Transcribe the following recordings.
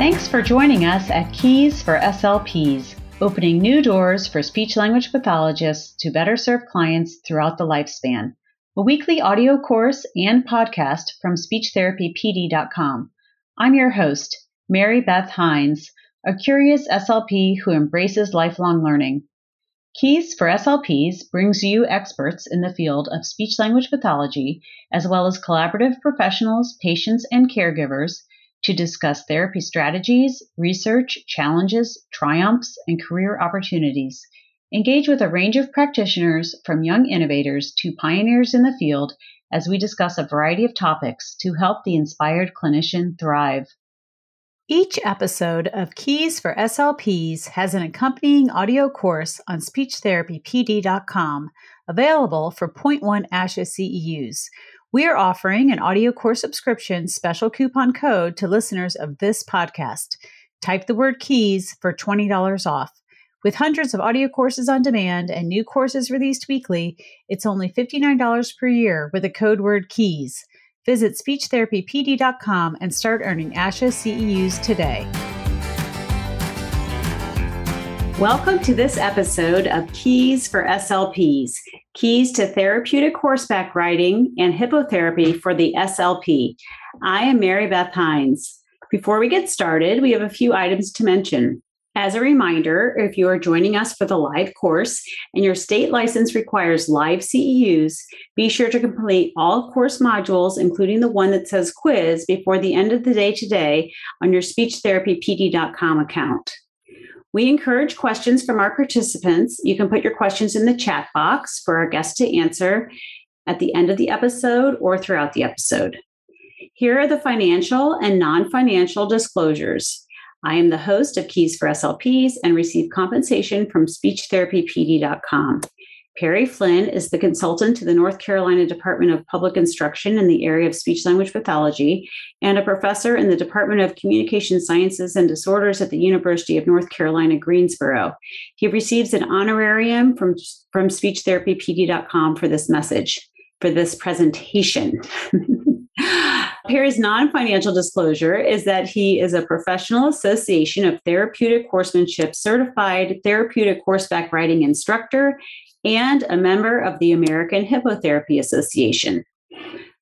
Thanks for joining us at Keys for SLPs, opening new doors for speech language pathologists to better serve clients throughout the lifespan. A weekly audio course and podcast from SpeechTherapyPD.com. I'm your host, Mary Beth Hines, a curious SLP who embraces lifelong learning. Keys for SLPs brings you experts in the field of speech language pathology, as well as collaborative professionals, patients, and caregivers to discuss therapy strategies, research, challenges, triumphs, and career opportunities. Engage with a range of practitioners from young innovators to pioneers in the field as we discuss a variety of topics to help the inspired clinician thrive. Each episode of Keys for SLPs has an accompanying audio course on speechtherapypd.com available for 0.1 ASHA CEUs. We are offering an audio course subscription special coupon code to listeners of this podcast. Type the word keys for $20 off. With hundreds of audio courses on demand and new courses released weekly, it's only $59 per year with the code word KEYS. Visit speechtherapypd.com and start earning ASHA CEUs today. Welcome to this episode of Keys for SLPs Keys to Therapeutic Horseback Riding and Hippotherapy for the SLP. I am Mary Beth Hines. Before we get started, we have a few items to mention. As a reminder, if you are joining us for the live course and your state license requires live CEUs, be sure to complete all course modules, including the one that says quiz, before the end of the day today on your speechtherapypd.com account. We encourage questions from our participants. You can put your questions in the chat box for our guests to answer at the end of the episode or throughout the episode. Here are the financial and non financial disclosures. I am the host of Keys for SLPs and receive compensation from speechtherapypd.com. Perry Flynn is the consultant to the North Carolina Department of Public Instruction in the area of speech language pathology and a professor in the Department of Communication Sciences and Disorders at the University of North Carolina, Greensboro. He receives an honorarium from, from speechtherapypd.com for this message, for this presentation. Perry's non financial disclosure is that he is a professional association of therapeutic horsemanship certified therapeutic horseback riding instructor and a member of the American Hippotherapy Association.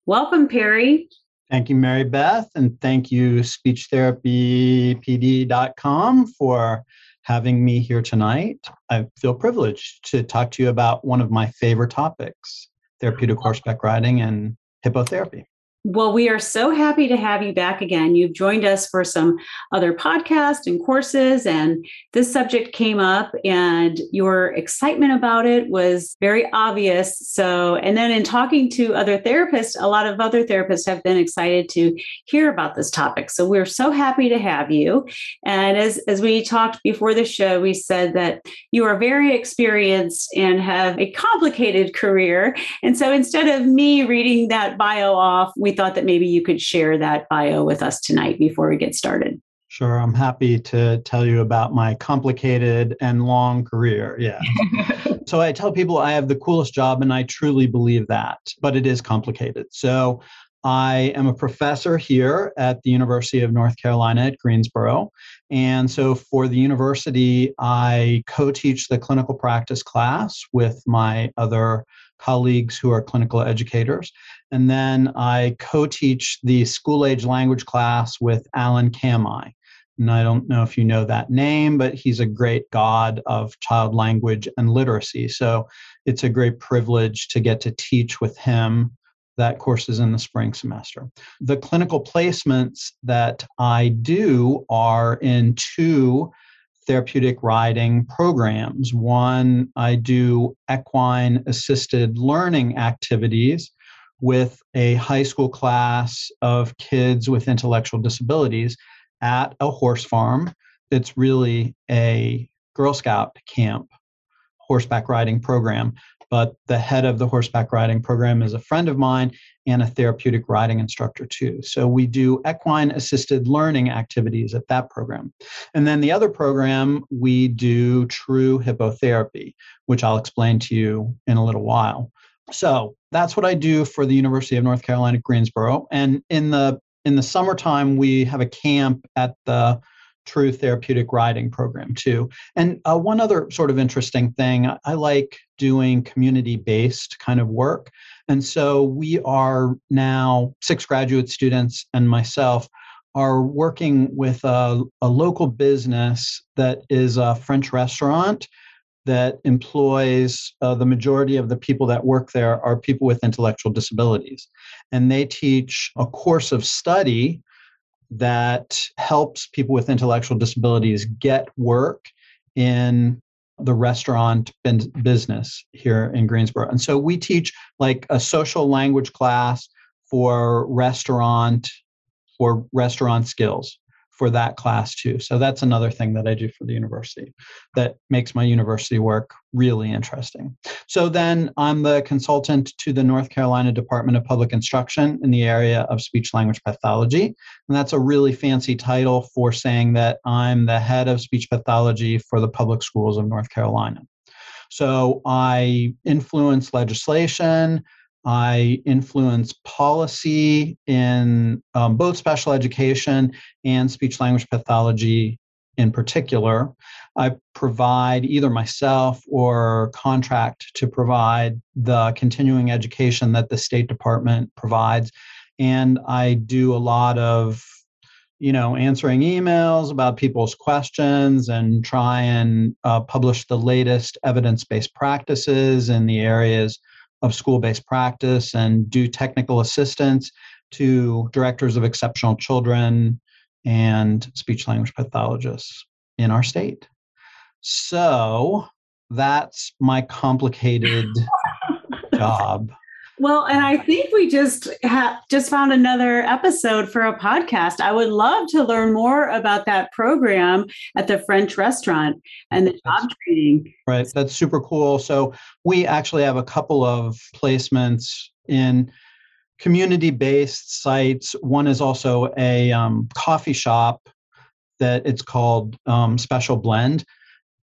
Welcome, Perry. Thank you, Mary Beth, and thank you, speechtherapypd.com, for having me here tonight. I feel privileged to talk to you about one of my favorite topics therapeutic horseback riding and hippotherapy. Well, we are so happy to have you back again. You've joined us for some other podcasts and courses, and this subject came up, and your excitement about it was very obvious. So, and then in talking to other therapists, a lot of other therapists have been excited to hear about this topic. So, we're so happy to have you. And as, as we talked before the show, we said that you are very experienced and have a complicated career. And so, instead of me reading that bio off, we thought that maybe you could share that bio with us tonight before we get started. Sure, I'm happy to tell you about my complicated and long career. Yeah. so I tell people I have the coolest job, and I truly believe that, but it is complicated. So I am a professor here at the University of North Carolina at Greensboro. And so for the university, I co teach the clinical practice class with my other colleagues who are clinical educators. And then I co teach the school age language class with Alan Kamhi. And I don't know if you know that name, but he's a great god of child language and literacy. So it's a great privilege to get to teach with him. That course is in the spring semester. The clinical placements that I do are in two therapeutic riding programs. One, I do equine assisted learning activities with a high school class of kids with intellectual disabilities at a horse farm. It's really a Girl Scout camp horseback riding program. But the head of the horseback riding program is a friend of mine and a therapeutic riding instructor too. So we do equine assisted learning activities at that program. And then the other program, we do true hippotherapy, which I'll explain to you in a little while. So that's what I do for the University of North Carolina, Greensboro. And in the in the summertime, we have a camp at the True Therapeutic Riding program too. And uh, one other sort of interesting thing, I like doing community based kind of work. And so we are now six graduate students and myself are working with a, a local business that is a French restaurant that employs uh, the majority of the people that work there are people with intellectual disabilities. And they teach a course of study that helps people with intellectual disabilities get work in the restaurant business here in Greensboro. And so we teach like a social language class for restaurant for restaurant skills for that class too. So that's another thing that I do for the university that makes my university work really interesting. So then I'm the consultant to the North Carolina Department of Public Instruction in the area of speech language pathology. And that's a really fancy title for saying that I'm the head of speech pathology for the public schools of North Carolina. So I influence legislation, I influence policy in um, both special education and speech language pathology in particular. I provide either myself or contract to provide the continuing education that the State Department provides. And I do a lot of you know answering emails about people's questions and try and uh, publish the latest evidence-based practices in the areas of school based practice and do technical assistance to directors of exceptional children and speech language pathologists in our state. So that's my complicated job. Well, and I think we just ha- just found another episode for a podcast. I would love to learn more about that program at the French restaurant and the job That's, training. Right, that's super cool. So we actually have a couple of placements in community-based sites. One is also a um, coffee shop that it's called um, Special Blend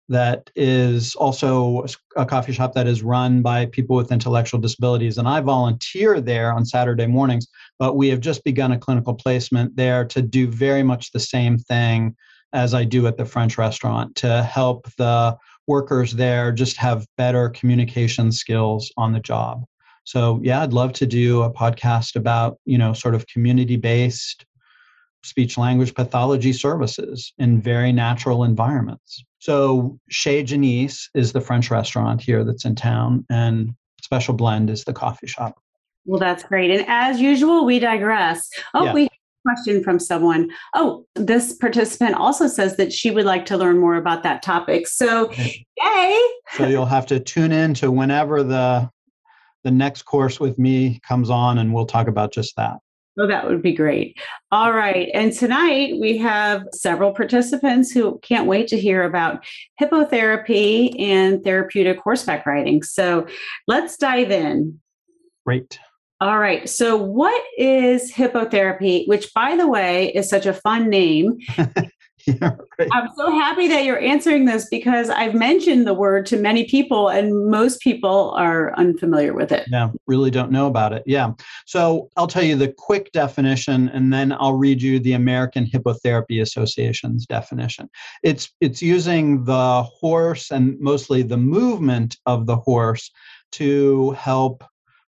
that is also a coffee shop that is run by people with intellectual disabilities. And I volunteer there on Saturday mornings, but we have just begun a clinical placement there to do very much the same thing as I do at the French restaurant to help the workers there just have better communication skills on the job. So yeah, I'd love to do a podcast about, you know, sort of community based speech language pathology services in very natural environments. So Chez Genèse is the French restaurant here that's in town, and Special Blend is the coffee shop. Well, that's great. And as usual, we digress. Oh, yeah. we have a question from someone. Oh, this participant also says that she would like to learn more about that topic. So, yay! so you'll have to tune in to whenever the the next course with me comes on, and we'll talk about just that. Oh, that would be great. All right. And tonight we have several participants who can't wait to hear about hippotherapy and therapeutic horseback riding. So let's dive in. Great. All right. So, what is hippotherapy, which, by the way, is such a fun name? yeah, right. I'm so happy that you're answering this because I've mentioned the word to many people and most people are unfamiliar with it. Yeah, really don't know about it. Yeah. So I'll tell you the quick definition and then I'll read you the American Hippotherapy Association's definition. It's it's using the horse and mostly the movement of the horse to help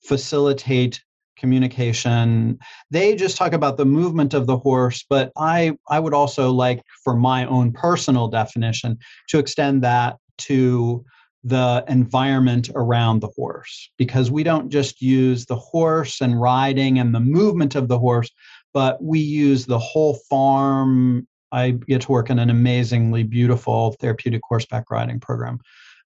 facilitate communication. They just talk about the movement of the horse but i i would also like for my own personal definition to extend that to the environment around the horse because we don't just use the horse and riding and the movement of the horse but we use the whole farm. I get to work in an amazingly beautiful therapeutic horseback riding program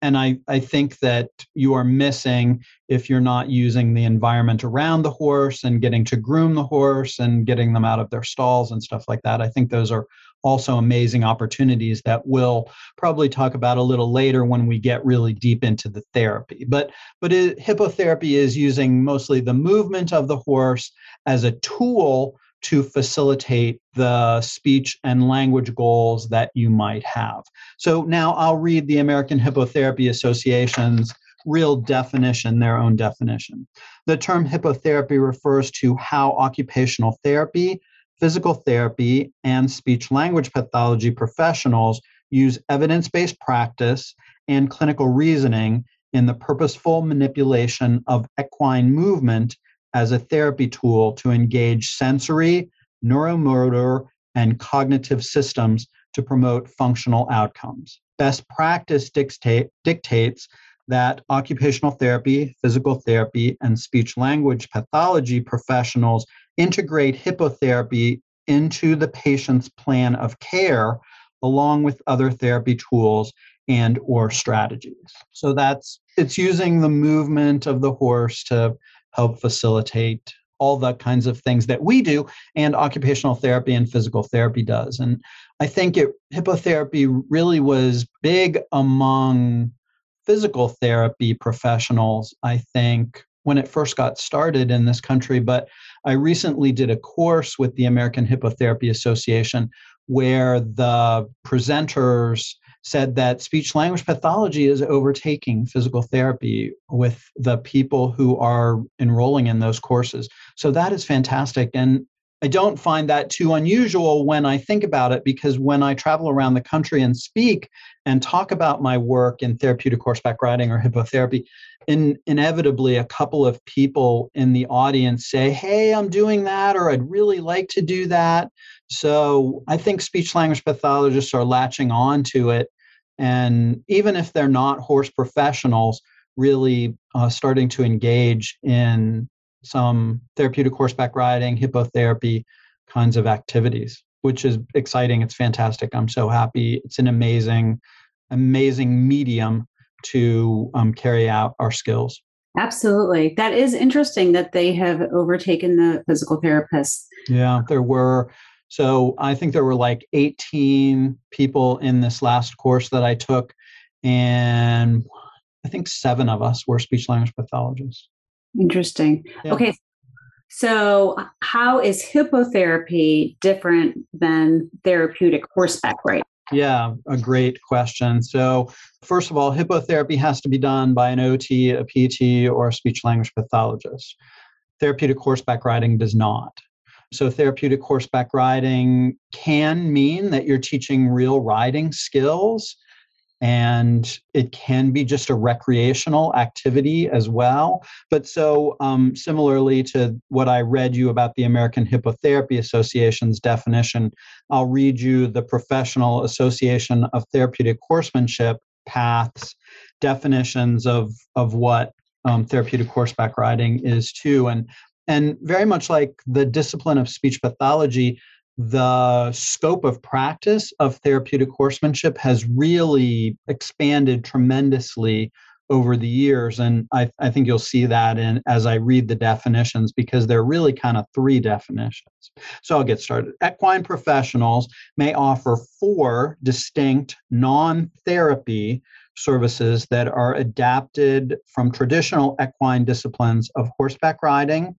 and I, I think that you are missing if you're not using the environment around the horse and getting to groom the horse and getting them out of their stalls and stuff like that. I think those are also amazing opportunities that we'll probably talk about a little later when we get really deep into the therapy. But but it, hippotherapy is using mostly the movement of the horse as a tool to facilitate the speech and language goals that you might have. So now I'll read the American Hippotherapy Association's real definition, their own definition. The term hippotherapy refers to how occupational therapy physical therapy, and speech language pathology professionals use evidence based practice and clinical reasoning in the purposeful manipulation of equine movement as a therapy tool to engage sensory, neuromotor, and cognitive systems to promote functional outcomes. Best practice dictate, dictates that occupational therapy, physical therapy, and speech language pathology professionals integrate hippotherapy into the patient's plan of care along with other therapy tools and or strategies. So that's it's using the movement of the horse to help facilitate all the kinds of things that we do and occupational therapy and physical therapy does. And I think it hippotherapy really was big among physical therapy professionals, I think, when it first got started in this country. But I recently did a course with the American Hippotherapy Association where the presenters said that speech language pathology is overtaking physical therapy with the people who are enrolling in those courses. So that is fantastic. And I don't find that too unusual when I think about it because when I travel around the country and speak and talk about my work in therapeutic horseback riding or hippotherapy, in, inevitably a couple of people in the audience say, Hey, I'm doing that, or I'd really like to do that. So I think speech language pathologists are latching on to it. And even if they're not horse professionals, really uh, starting to engage in some therapeutic horseback riding, hippotherapy kinds of activities, which is exciting. It's fantastic. I'm so happy. It's an amazing, amazing medium to um, carry out our skills. Absolutely. That is interesting that they have overtaken the physical therapists. Yeah, there were. So I think there were like 18 people in this last course that I took, and I think seven of us were speech language pathologists. Interesting. Yeah. Okay. So, how is hippotherapy different than therapeutic horseback riding? Yeah, a great question. So, first of all, hippotherapy has to be done by an OT, a PT, or a speech language pathologist. Therapeutic horseback riding does not. So, therapeutic horseback riding can mean that you're teaching real riding skills and it can be just a recreational activity as well. But so, um, similarly to what I read you about the American Hippotherapy Association's definition, I'll read you the Professional Association of Therapeutic Horsemanship paths definitions of of what um, therapeutic horseback riding is too and and very much like the discipline of speech pathology the scope of practice of therapeutic horsemanship has really expanded tremendously over the years. And I, I, think you'll see that in as i read the definitions because they're really kind of three definitions. So i'll get started. Equine professionals may offer four distinct non-therapy services that are adapted from traditional equine disciplines of horseback riding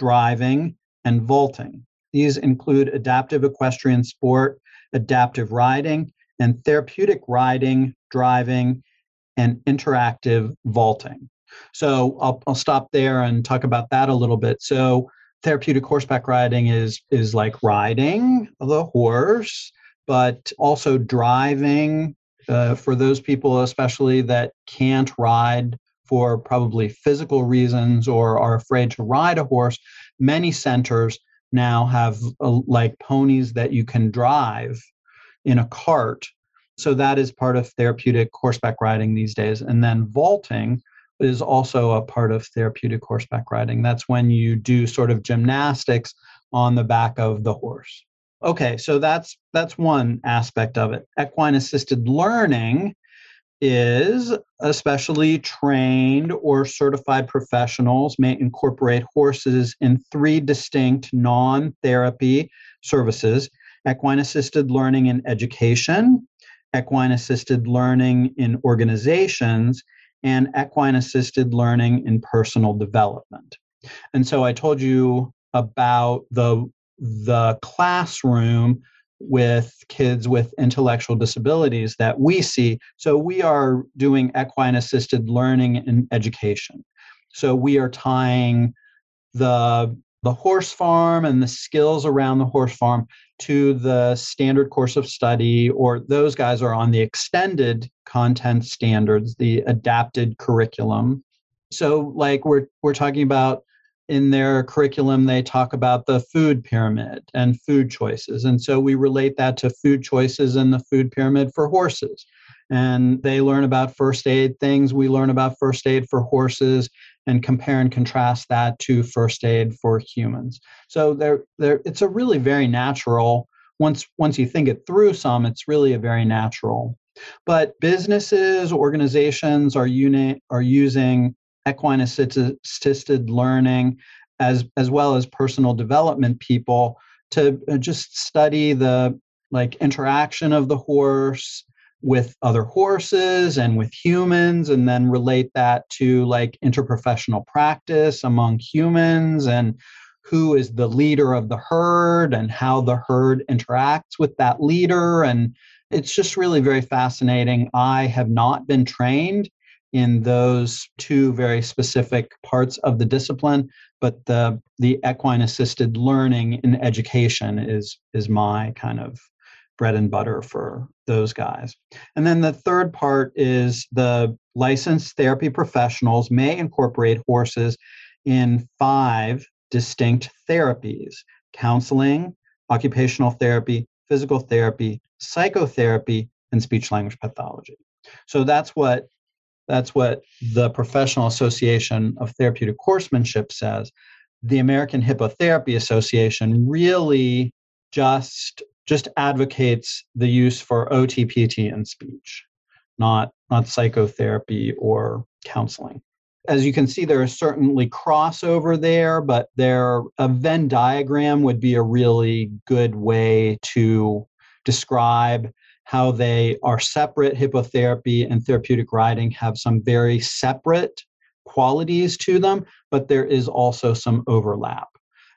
driving and vaulting these include adaptive equestrian sport, adaptive riding, and therapeutic riding, driving, and interactive vaulting. So I'll, I'll stop there and talk about that a little bit. So therapeutic horseback riding is is like riding the horse, but also driving uh, for those people especially that can't ride for probably physical reasons or are afraid to ride a horse. Many centers now have uh, like ponies that you can drive in a cart. So that is part of therapeutic horseback riding these days. And then vaulting is also a part of therapeutic horseback riding. That's when you do sort of gymnastics on the back of the horse. Okay, so that's that's one aspect of it. Equine assisted learning is especially trained or certified professionals may incorporate horses in three distinct non therapy services equine assisted learning in education, equine assisted learning in organizations, and equine assisted learning in personal development. And so I told you about the the classroom with kids with intellectual disabilities that we see. So we are doing equine assisted learning and education. So we are tying the the horse farm and the skills around the horse farm to the standard course of study, or those guys are on the extended content standards, the adapted curriculum. So, like we're we're talking about in their curriculum, they talk about the food pyramid and food choices. And so we relate that to food choices and the food pyramid for horses. And they learn about first aid things. We learn about first aid for horses and compare and contrast that to first aid for humans. So there, there, it's a really very natural. Once, once you think it through some, it's really a very natural. But businesses, organizations are, uni- are using equine assisted learning as as well as personal development people to uh, just study the like interaction of the horse with other horses and with humans and then relate that to like interprofessional practice among humans and who is the leader of the herd and how the herd interacts with that leader. And it's just really very fascinating. I have not been trained in those two very specific parts of the discipline but the the equine assisted learning in education is is my kind of bread and butter for those guys. And then the third part is the licensed therapy professionals may incorporate horses in five distinct therapies counseling occupational therapy physical therapy psychotherapy and speech language pathology. So that's what that's what the Professional Association of Therapeutic Horsemanship says. The American Hippotherapy Association really just just advocates the use for OTPT in speech, not not psychotherapy or counseling. As you can see, there is certainly crossover there, but there a Venn diagram would be a really good way to describe how they are separate. Hippotherapy and therapeutic riding have some very separate qualities to them, but there is also some overlap.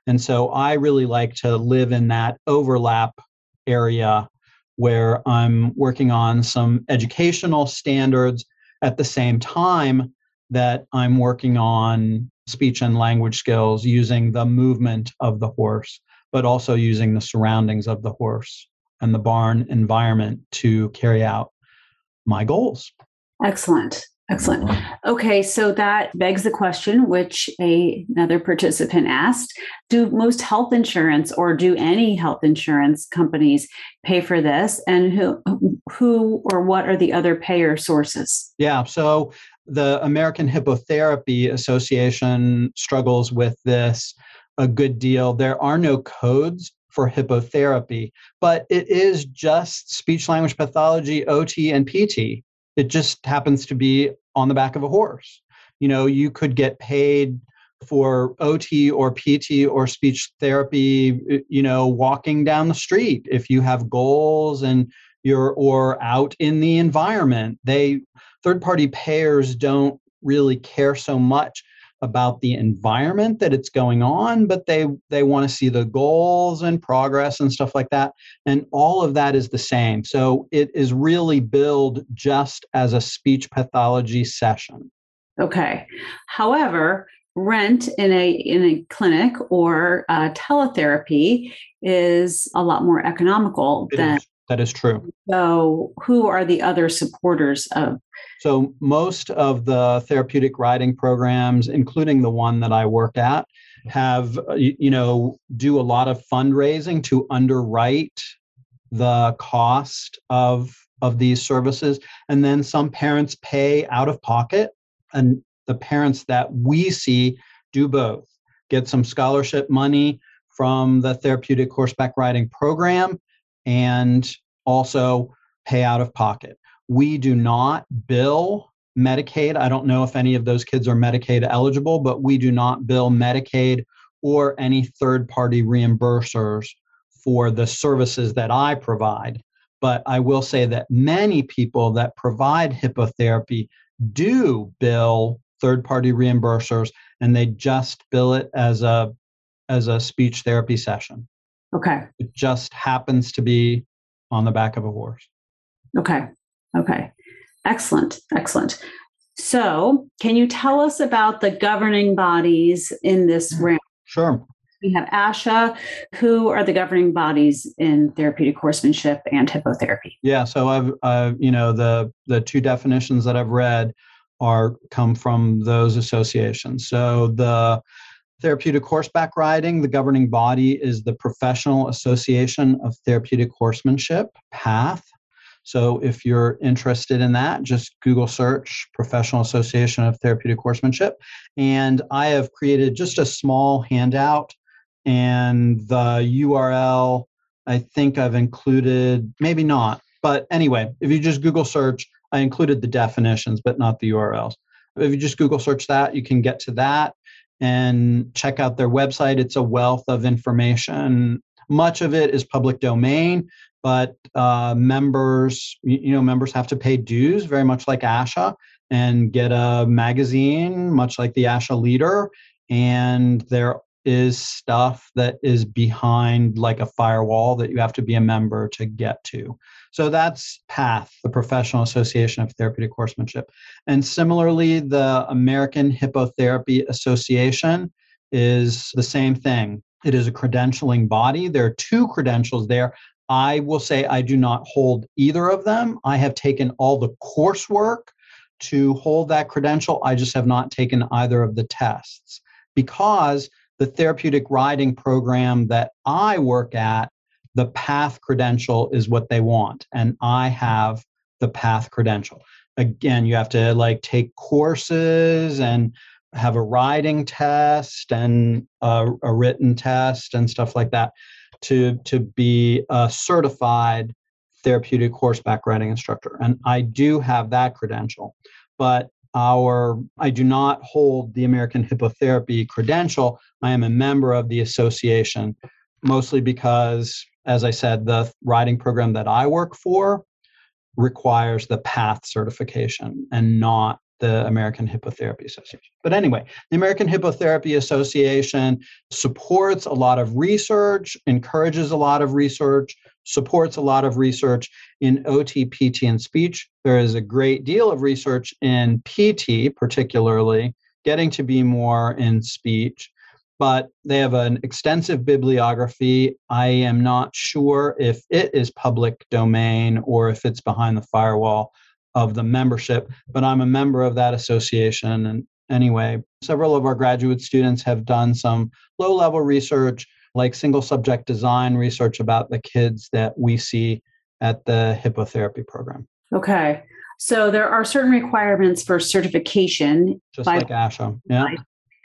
And so I really like to live in that overlap area where I'm working on some educational standards at the same time that I'm working on speech and language skills using the movement of the horse, but also using the surroundings of the horse and the barn environment to carry out my goals. Excellent. Excellent. Okay, so that begs the question, which a, another participant asked: Do most health insurance or do any health insurance companies pay for this, and who, who or what are the other payer sources? Yeah, so the American Hippotherapy Association struggles with this a good deal. There are no codes for hippotherapy, but it is just speech language pathology, OT, and PT. It just happens to be on the back of a horse. You know, you could get paid for OT or PT or speech therapy, you know, walking down the street if you have goals and you're or out in the environment. They third party payers don't really care so much about the environment that it's going on but they they want to see the goals and progress and stuff like that. And all of that is the same. So it is really billed just as a speech pathology session. Okay. However rent in a in a clinic or uh, teletherapy is a lot more economical it than is. That is true. So who are the other supporters of so, most of the therapeutic riding programs, including the one that I work at, have, you know, do a lot of fundraising to underwrite the cost of of these services. And then some parents pay out of pocket and the parents that we see do both. Get some scholarship money from the therapeutic horseback riding program and also pay out of pocket we do not bill Medicaid. I don't know if any of those kids are Medicaid eligible, but we do not bill Medicaid or any third party reimbursers for the services that I provide. But I will say that many people that provide hippotherapy do bill third party reimbursers and they just bill it as a as a speech therapy session. Okay. It just happens to be on the back of a horse. Okay. Okay. Excellent. Excellent. So, can you tell us about the governing bodies in this realm? Sure. we have ASHA. Who are the governing bodies in therapeutic horsemanship and hippotherapy? Yeah, so I've, uh, you know, the the two definitions that I've read are come from those associations. So the therapeutic horseback riding, the governing body is the Professional Association of Therapeutic Horsemanship, PATH. So if you're interested in that, just Google search Professional Association of Therapeutic Horsemanship. And I have created just a small handout, and the URL, I think I've included, maybe not. But anyway, if you just Google search, I included the definitions, but not the URLs. If you just Google search that, you can get to that and check out their website. It's a wealth of information. Much of it is public domain, but uh, members, you know, members have to pay dues, very much like ASHA, and get a magazine, much like the ASHA Leader. And there is stuff that is behind like a firewall that you have to be a member to get to. So that's PATH, the Professional Association of Therapeutic Horsemanship. And similarly, the American Hippotherapy Association is the same thing. It is a credentialing body. There are two credentials there. I will say I do not hold either of them. I have taken all the coursework to hold that credential. I just have not taken either of the tests because the therapeutic riding program that I work at, the PATH credential is what they want. And I have the PATH credential. Again, you have to like take courses and have a riding test and a, a written test and stuff like that to to be a certified therapeutic horseback riding instructor and i do have that credential but our i do not hold the american hippotherapy credential i am a member of the association mostly because as i said the riding program that i work for requires the path certification and not the American Hippotherapy Association. But anyway, the American Hippotherapy Association supports a lot of research, encourages a lot of research, supports a lot of research in OT, PT, and speech. There is a great deal of research in PT, particularly, getting to be more in speech. But they have an extensive bibliography. I am not sure if it is public domain or if it's behind the firewall of the membership, but I'm a member of that association. And anyway, several of our graduate students have done some low level research, like single subject design research about the kids that we see at the hippotherapy program. Okay. So there are certain requirements for certification. Just by, like ASHA. Yeah.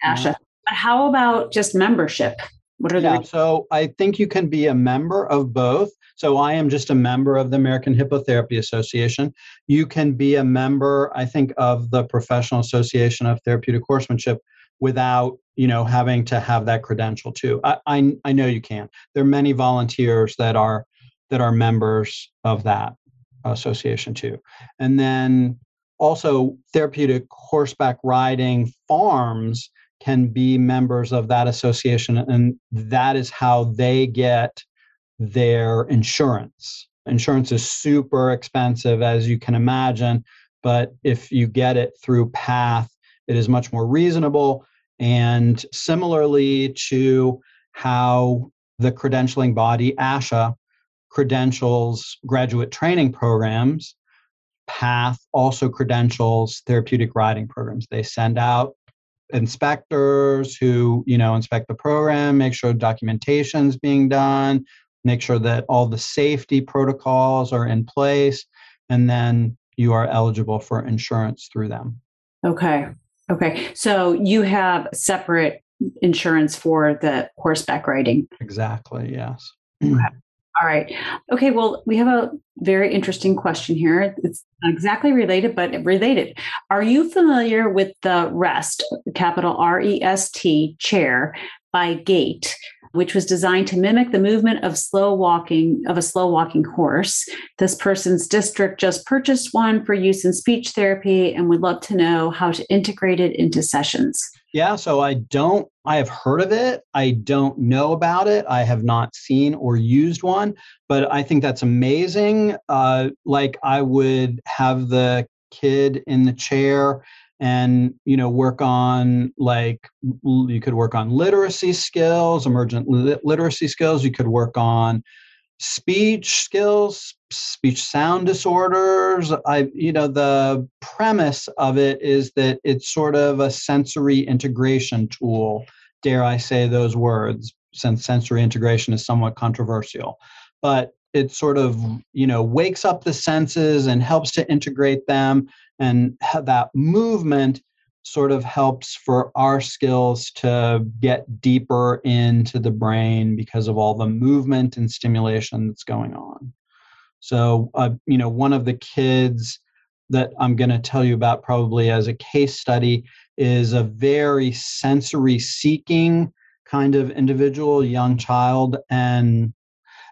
ASHA. Yeah. But how about just membership? What are yeah, so I think you can be a member of both. So I am just a member of the American Hippotherapy Association. You can be a member, I think, of the Professional Association of Therapeutic Horsemanship without you know having to have that credential too. I, I, I know you can. There are many volunteers that are that are members of that association too. And then also therapeutic horseback riding farms can be members of that association and that is how they get their insurance. Insurance is super expensive, as you can imagine, but if you get it through PATH, it is much more reasonable. And similarly to how the credentialing body, ASHA, credentials graduate training programs, PATH also credentials therapeutic riding programs. They send out inspectors who you know inspect the program make sure documentation's being done make sure that all the safety protocols are in place, and then you are eligible for insurance through them. Okay. Okay. So you have separate insurance for the horseback riding. Exactly. Yes. Okay. All right. Okay. Well, we have a very interesting question here. It's not exactly related, but related. Are you familiar with the REST, capital R E S T, chair by Gait? which was designed to mimic the movement of slow walking of a slow walking horse. This person's district just purchased one for use in speech therapy and would love to know how to integrate it into sessions. Yeah, so I don't I have heard of it. I don't know about it. I have not seen or used one, but I think that's amazing. Uh, like I would have the kid in the chair and you know work on like you could work on literacy skills emergent literacy skills you could work on speech skills speech sound disorders. I you know the premise of it is that it's sort of a sensory integration tool dare i say those words since sensory integration is somewhat controversial. But it sort of you know wakes up the senses and helps to integrate them and that movement sort of helps for our skills to get deeper into the brain because of all the movement and stimulation that's going on. So, uh, you know, one of the kids that I'm going to tell you about probably as a case study is a very sensory seeking kind of individual, young child, and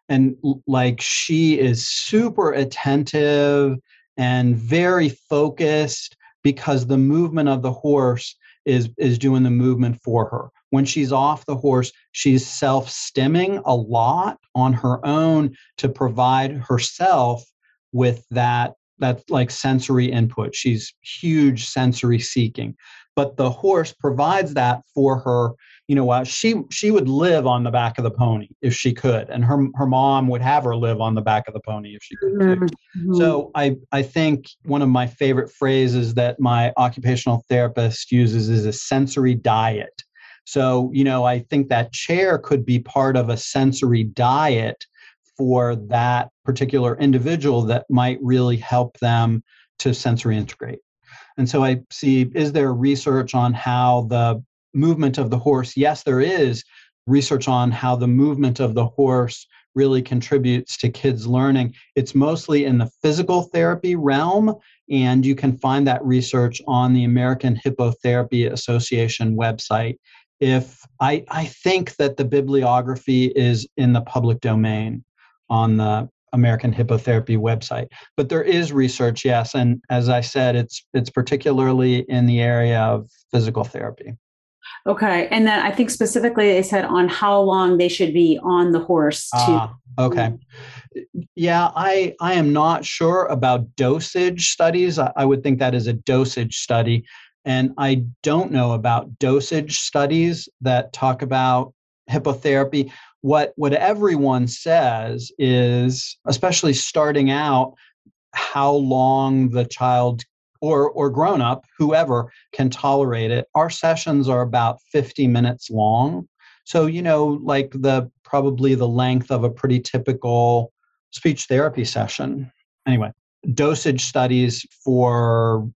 and like she is super attentive and very focused because the movement of the horse is is doing the movement for her. When she's off the horse she's self stimming a lot on her own to provide herself with that that like sensory input. She's huge sensory seeking but the horse provides that for her you know she she would live on the back of the pony if she could and her her mom would have her live on the back of the pony if she could mm-hmm. so i i think one of my favorite phrases that my occupational therapist uses is a sensory diet. So you know i think that chair could be part of a sensory diet for that particular individual that might really help them to sensory integrate and so I see is there research on how the movement of the horse, yes, there is research on how the movement of the horse really contributes to kids learning. It's mostly in the physical therapy realm, and you can find that research on the American Hippotherapy Association website. If I, I think that the bibliography is in the public domain on the American Hippotherapy website. But there is research, yes, and as I said, it's it's particularly in the area of physical therapy. Okay. And then I think specifically they said on how long they should be on the horse to ah, okay. Yeah, I I am not sure about dosage studies. I, I would think that is a dosage study. And I don't know about dosage studies that talk about hippotherapy. What what everyone says is, especially starting out, how long the child or or grown up whoever can tolerate it our sessions are about 50 minutes long so you know like the probably the length of a pretty typical speech therapy session anyway dosage studies for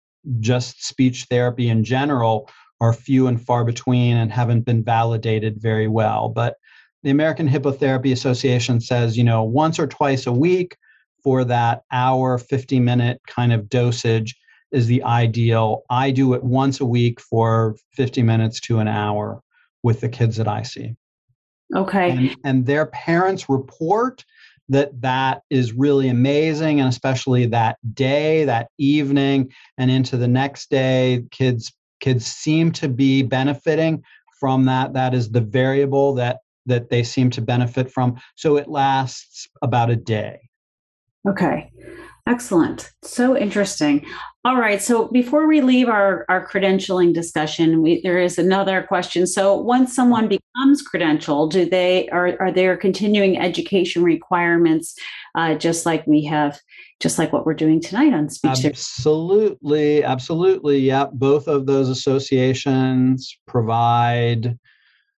just speech therapy in general are few and far between and haven't been validated very well but the American Hippotherapy Association says, you know, once or twice a week for that hour, 50 minute kind of dosage is the ideal. I do it once a week for 50 minutes to an hour with the kids that I see. Okay. And, and their parents report that that is really amazing and especially that day that evening and into the next day kids kids seem to be benefiting from that that is the variable that that they seem to benefit from so it lasts about a day okay Excellent. So interesting. All right. So before we leave our, our credentialing discussion, we, there is another question. So once someone becomes credentialed, do they are, are there continuing education requirements, uh, just like we have, just like what we're doing tonight on speech? Absolutely, absolutely. Yeah, both of those associations provide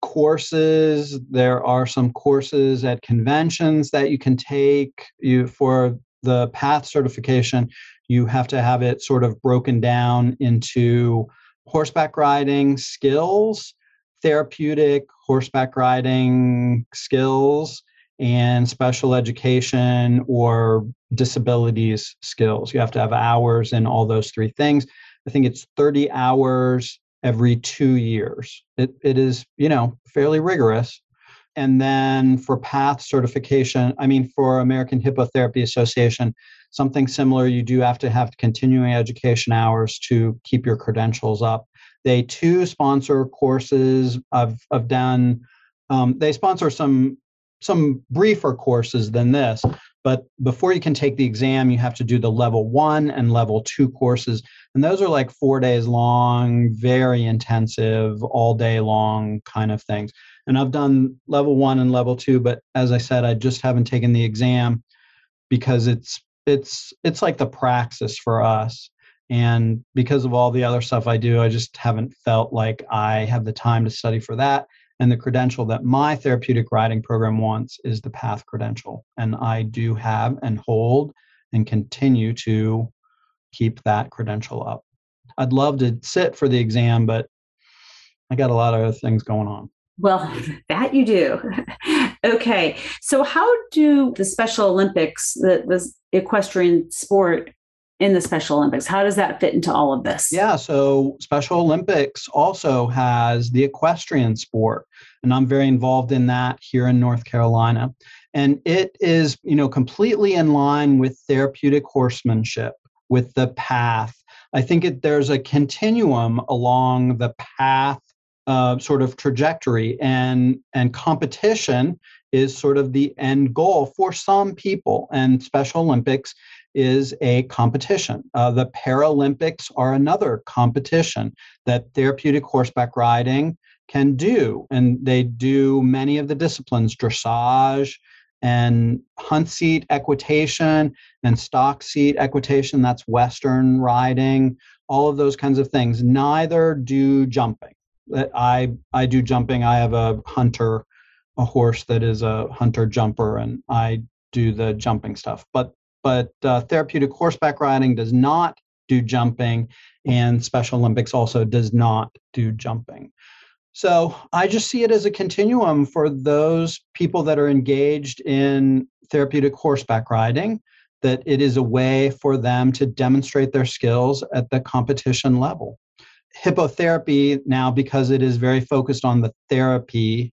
courses. There are some courses at conventions that you can take you for the path certification, you have to have it sort of broken down into horseback riding skills, therapeutic horseback riding skills, and special education or disabilities skills. You have to have hours in all those three things. I think it's 30 hours every two years. It, it is, you know, fairly rigorous. And then for PATH certification, I mean, for American Hippotherapy Association, something similar, you do have to have continuing education hours to keep your credentials up. They too sponsor courses. I've, I've done, um, they sponsor some some briefer courses than this, But before you can take the exam, you have to do the level one and level two courses. And those are like four days long, very intensive, all day long kind of things. And I've done level one and level two, but as I said, I just haven't taken the exam because it's it's it's like the praxis for us. And because of all the other stuff I do, I just haven't felt like I have the time to study for that. And the credential that my therapeutic riding program wants is the PATH credential. And I do have and hold and continue to keep that credential up. I'd love to sit for the exam, but I got a lot of other things going on. Well, that you do. okay. So, how do the Special Olympics, the, the equestrian sport, in the Special Olympics. How does that fit into all of this? Yeah, so Special Olympics also has the equestrian sport, and I'm very involved in that here in North Carolina. And it is, you know, completely in line with therapeutic horsemanship, with the path. I think it, there's a continuum along the path uh, sort of trajectory, and and competition is sort of the end goal for some people. And Special Olympics is a competition. Uh, the Paralympics are another competition that therapeutic horseback riding can do. And they do many of the disciplines dressage and hunt seat equitation and stock seat equitation. That's Western riding, all of those kinds of things. Neither do jumping. I, I do jumping. I have a hunter, a horse that is a hunter jumper, and I do the jumping stuff. But but uh, therapeutic horseback riding does not do jumping, and Special Olympics also does not do jumping. So I just see it as a continuum for those people that are engaged in therapeutic horseback riding, that it is a way for them to demonstrate their skills at the competition level. Hippotherapy, now because it is very focused on the therapy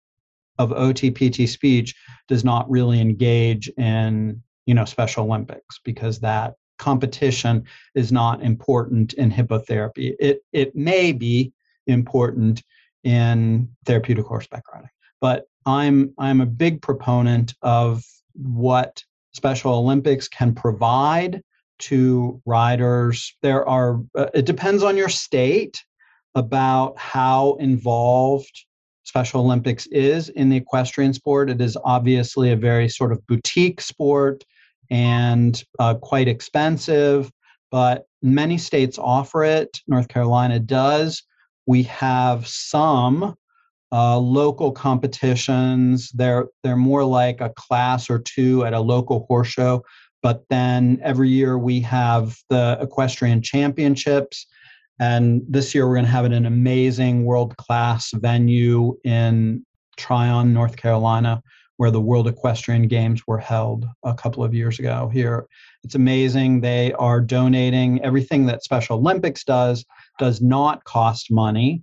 of OTPT speech, does not really engage in you know special olympics because that competition is not important in hippotherapy. It it may be important in therapeutic horseback riding but i'm i'm a big proponent of what special olympics can provide to riders. There are uh, it depends on your state about how involved Special Olympics is in the equestrian sport. It is obviously a very sort of boutique sport and uh, quite expensive, but many states offer it. North Carolina does. We have some uh, local competitions. They're they're more like a class or two at a local horse show. But then every year we have the equestrian championships, and this year we're going to have it an amazing world class venue in Tryon, North Carolina, where the World Equestrian Games were held a couple of years ago here. It's amazing. They are donating everything that Special Olympics does does not cost money.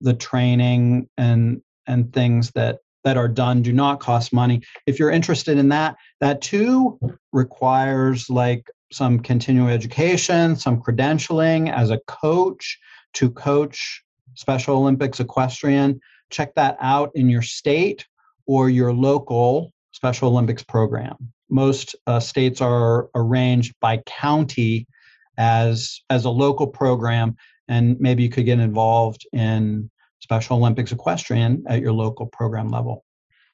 The training and and things that that are done do not cost money. If you're interested in that, that too requires like some continuing education, some credentialing as a coach to coach Special Olympics equestrian. Check that out in your state or your local Special Olympics program. Most uh, states are arranged by county as as a local program, and maybe you could get involved in Special Olympics equestrian at your local program level.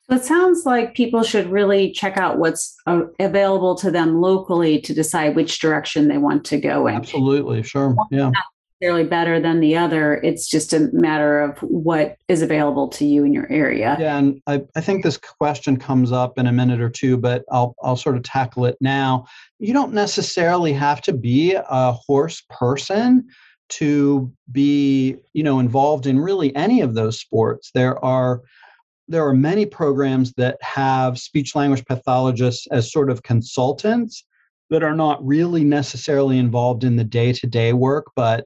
So it sounds like people should really check out what's uh, available to them locally to decide which direction they want to go in. Absolutely, sure, yeah necessarily better than the other. It's just a matter of what is available to you in your area. Yeah, and I, I think this question comes up in a minute or two, but I'll I'll sort of tackle it now. You don't necessarily have to be a horse person to be, you know, involved in really any of those sports. There are there are many programs that have speech language pathologists as sort of consultants that are not really necessarily involved in the day-to-day work but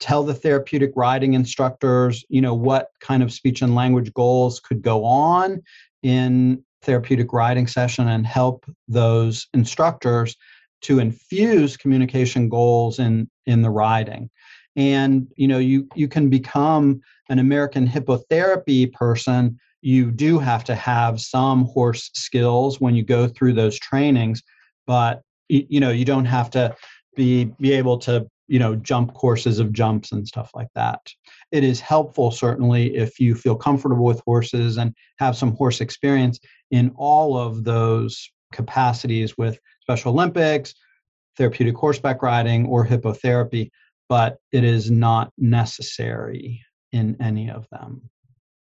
tell the therapeutic riding instructors you know what kind of speech and language goals could go on in therapeutic riding session and help those instructors to infuse communication goals in in the riding. And you know you you can become an american hippotherapy person. You do have to have some horse skills when you go through those trainings but you know you don't have to be be able to you know jump courses of jumps and stuff like that it is helpful certainly if you feel comfortable with horses and have some horse experience in all of those capacities with special olympics therapeutic horseback riding or hippotherapy but it is not necessary in any of them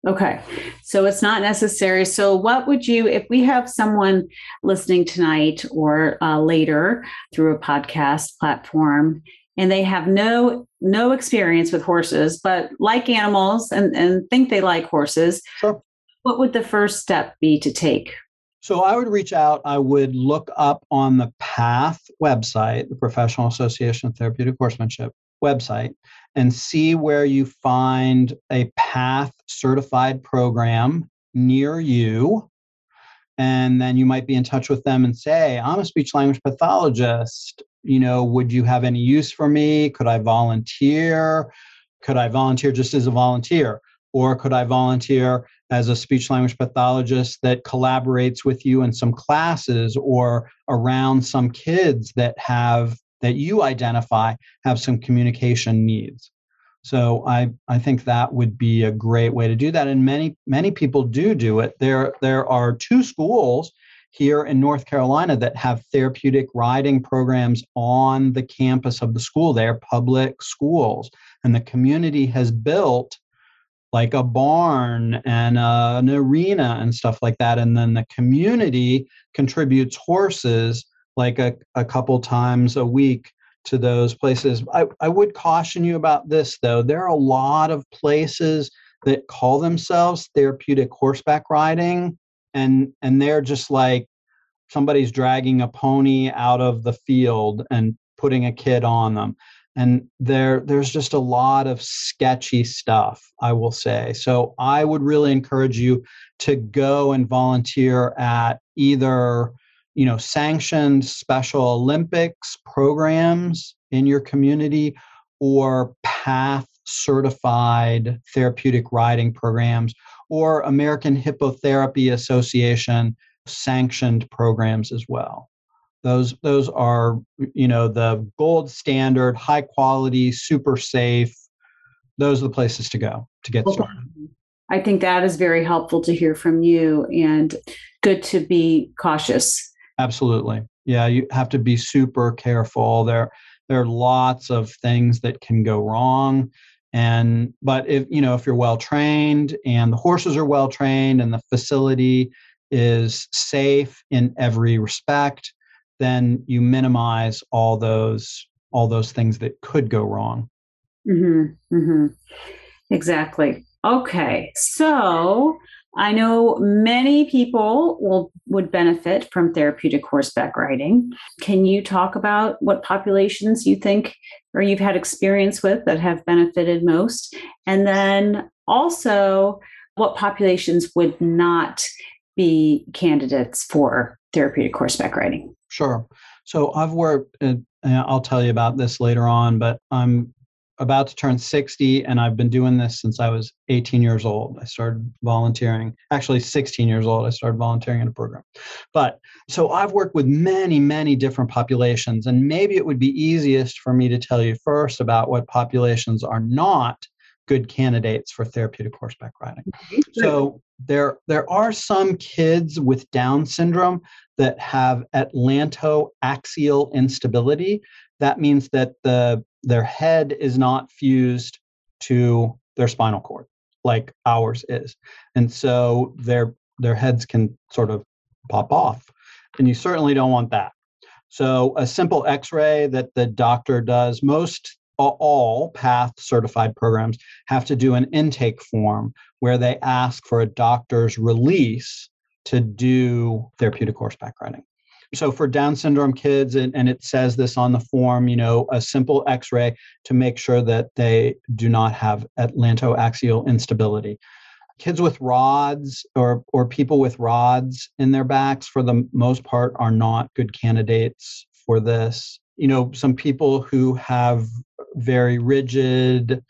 Okay. So it's not necessary. So, what would you, if we have someone listening tonight or uh, later through a podcast platform, and they have no no experience with horses, but like animals and, and think they like horses, sure. what would the first step be to take? So I would reach out. I would look up on the PATH website, the Professional Association of Therapeutic Horsemanship website, and see where you find a PATH certified program near you. And then you might be in touch with them and say, I'm a speech language pathologist. You know, would you have any use for me? Could I volunteer? Could I volunteer just as a volunteer? Or could I volunteer as a speech language pathologist that collaborates with you in some classes or around some kids that have that you identify have some communication needs. So I, I think that would be a great way to do that. And many, many people do do it. There, there are two schools here in North Carolina that have therapeutic riding programs on the campus of the school. They're public schools. And the community has built like a barn and uh, an arena and stuff like that. And then the community contributes horses like a, a couple times a week to those places. I, I would caution you about this though. There are a lot of places that call themselves therapeutic horseback riding and and they're just like somebody's dragging a pony out of the field and putting a kid on them. And there there's just a lot of sketchy stuff i will say. So i would really encourage you to go and volunteer at either you know sanctioned special olympics programs in your community or path certified therapeutic riding programs or american hippotherapy association sanctioned programs as well. Those those are you know the gold standard high quality super safe. Those are the places to go to get started. I think that is very helpful to hear from you and good to be cautious. Absolutely. Yeah, you have to be super careful. There there are lots of things that can go wrong and but if you know if you're well trained and the horses are well trained and the facility is safe in every respect then you minimize all those all those things that could go wrong mm-hmm, mm-hmm. exactly okay so I know many people will would benefit from therapeutic horseback riding. Can you talk about what populations you think or you've had experience with that have benefited most? And then also what populations would not be candidates for therapeutic horseback riding? Sure. So I've worked, uh, I'll tell you about this later on, but I'm about to turn 60 and I've been doing this since I was 18 years old. I started volunteering, actually 16 years old. I started volunteering in a program. But so I've worked with many, many different populations, and maybe it would be easiest for me to tell you first about what populations are not good candidates for therapeutic horseback riding. So there there are some kids with Down syndrome that have atlantoaxial instability. That means that the their head is not fused to their spinal cord like ours is. And so their their heads can sort of pop off and you certainly don't want that. So a simple x-ray that the doctor does most all path certified programs have to do an intake form where they ask for a doctor's release to do therapeutic horseback riding so for Down syndrome kids, and, and it says this on the form, you know, a simple x ray to make sure that they do not have atlantoaxial instability. Kids with rods or, or people with rods in their backs, for the most part, are not good candidates for this. You know, some people who have very rigid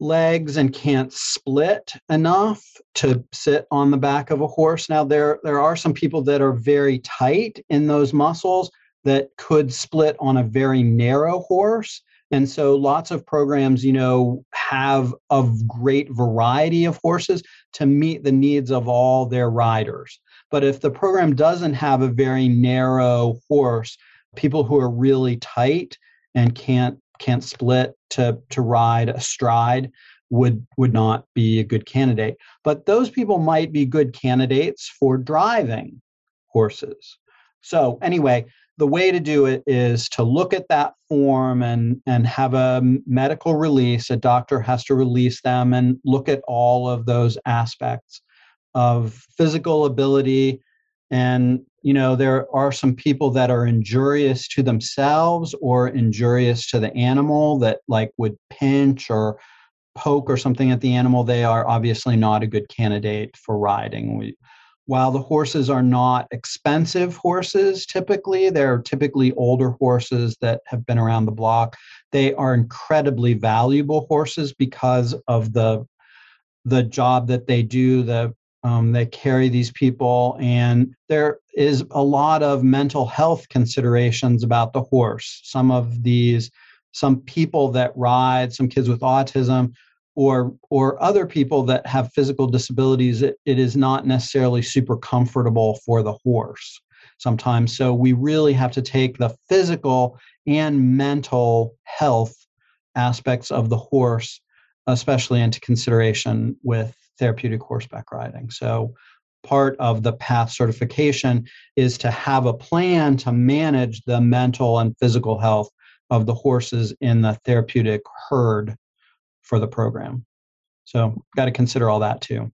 legs and can't split enough to sit on the back of a horse. Now there there are some people that are very tight in those muscles that could split on a very narrow horse and so lots of programs, you know, have a great variety of horses to meet the needs of all their riders. But if the program doesn't have a very narrow horse, people who are really tight and can't can't split to to ride astride would would not be a good candidate. But those people might be good candidates for driving horses. So anyway, the way to do it is to look at that form and and have a medical release a doctor has to release them and look at all of those aspects of physical ability and you know there are some people that are injurious to themselves or injurious to the animal that like would pinch or poke or something at the animal they are obviously not a good candidate for riding we while the horses are not expensive horses typically, they're typically older horses that have been around the block. They are incredibly valuable horses because of the the job that they do, the um, they carry these people, and there is a lot of mental health considerations about the horse. Some of these, some people that ride, some kids with autism or or other people that have physical disabilities it, it is not necessarily super comfortable for the horse sometimes so we really have to take the physical and mental health aspects of the horse especially into consideration with therapeutic horseback riding so part of the path certification is to have a plan to manage the mental and physical health of the horses in the therapeutic herd for the program. So, got to consider all that too.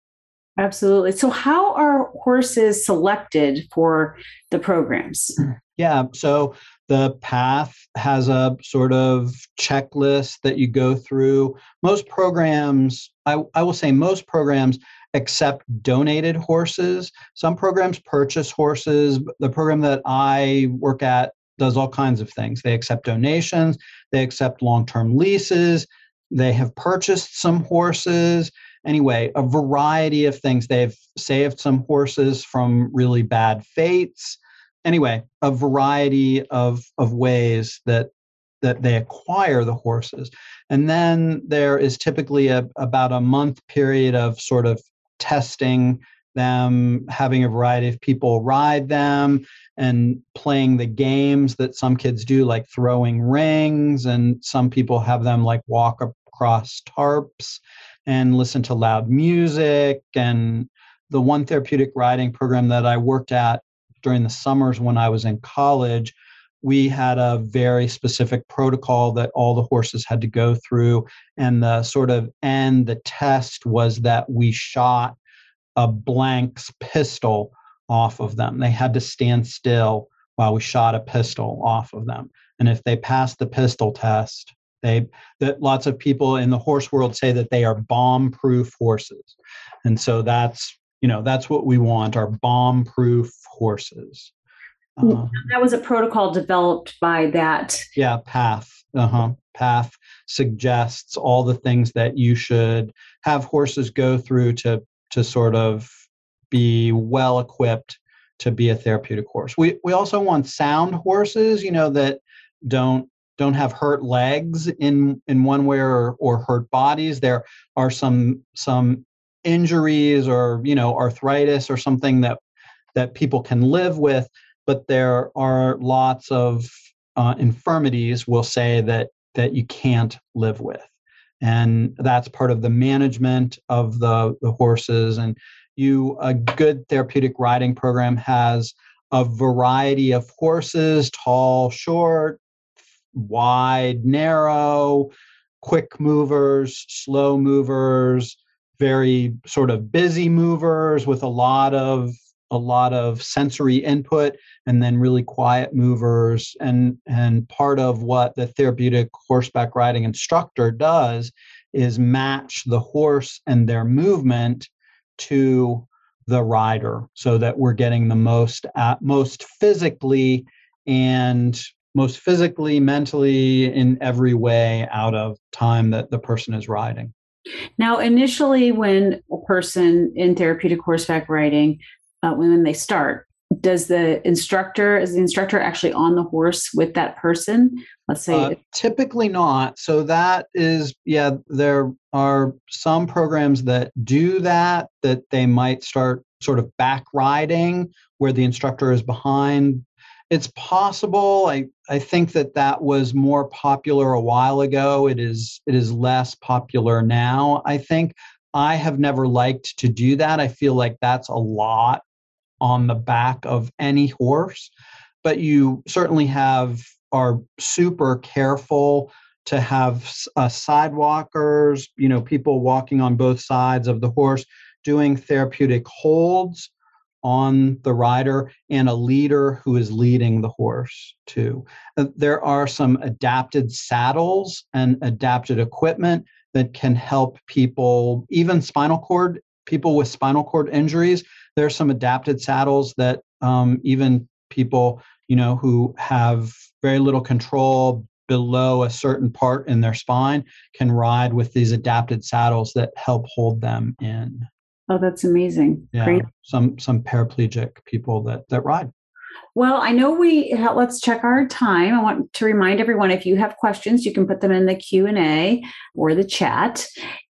Absolutely. So, how are horses selected for the programs? Yeah. So, the path has a sort of checklist that you go through. Most programs, I, I will say, most programs accept donated horses. Some programs purchase horses. The program that I work at does all kinds of things. They accept donations, they accept long term leases, they have purchased some horses. Anyway, a variety of things. They've saved some horses from really bad fates. Anyway, a variety of, of ways that that they acquire the horses. And then there is typically a, about a month period of sort of testing them, having a variety of people ride them, and playing the games that some kids do, like throwing rings, and some people have them like walk across tarps and listen to loud music. And the one therapeutic riding program that I worked at during the summers when I was in college, we had a very specific protocol that all the horses had to go through. And the sort of end, the test was that we shot a blanks pistol off of them. They had to stand still while we shot a pistol off of them. And if they passed the pistol test, they that lots of people in the horse world say that they are bomb-proof horses, and so that's you know that's what we want are bomb-proof horses. Um, that was a protocol developed by that. Yeah, PATH. Uh huh. PATH suggests all the things that you should have horses go through to to sort of be well equipped to be a therapeutic horse. We we also want sound horses, you know, that don't don't have hurt legs in in one way or, or hurt bodies there are some some injuries or you know arthritis or something that that people can live with but there are lots of uh, infirmities we'll say that that you can't live with. And that's part of the management of the the horses. And you a good therapeutic riding program has a variety of horses tall short wide, narrow, quick movers, slow movers, very sort of busy movers with a lot of a lot of sensory input and then really quiet movers and and part of what the therapeutic horseback riding instructor does is match the horse and their movement to the rider so that we're getting the most at most physically and most physically, mentally, in every way out of time that the person is riding. Now, initially, when a person in therapeutic horseback riding, uh, when they start, does the instructor is the instructor actually on the horse with that person? Let's say uh, typically not. So that is yeah there are some programs that do that that they might start sort of back riding where the instructor is behind. It's possible. I i think that that was more popular a while ago. It is it is less popular now i think. I have never liked to do that. I feel like that's a lot on the back of any horse but you certainly have are super careful to have uh, sidewalkers you know people walking on both sides of the horse doing therapeutic holds on the rider and a leader who is leading the horse too. Uh, there are some adapted saddles and adapted equipment that can help people, even spinal cord, people with spinal cord injuries. There are some adapted saddles that um, even people, you know, who have very little control below a certain part in their spine can ride with these adapted saddles that help hold them in. Oh, that's amazing. Yeah, Great. some some paraplegic people that that ride. Well, I know we let's check our time. I want to remind everyone if you have questions, you can put them in the Q&A or the chat.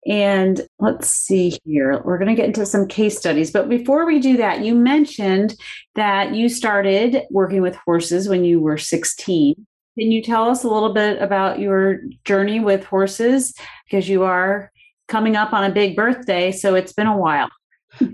And let's see here. We're going to get into some case studies, but before we do that, you mentioned that you started working with horses when you were 16. Can you tell us a little bit about your journey with horses because you are coming up on a big birthday, so it's been a while.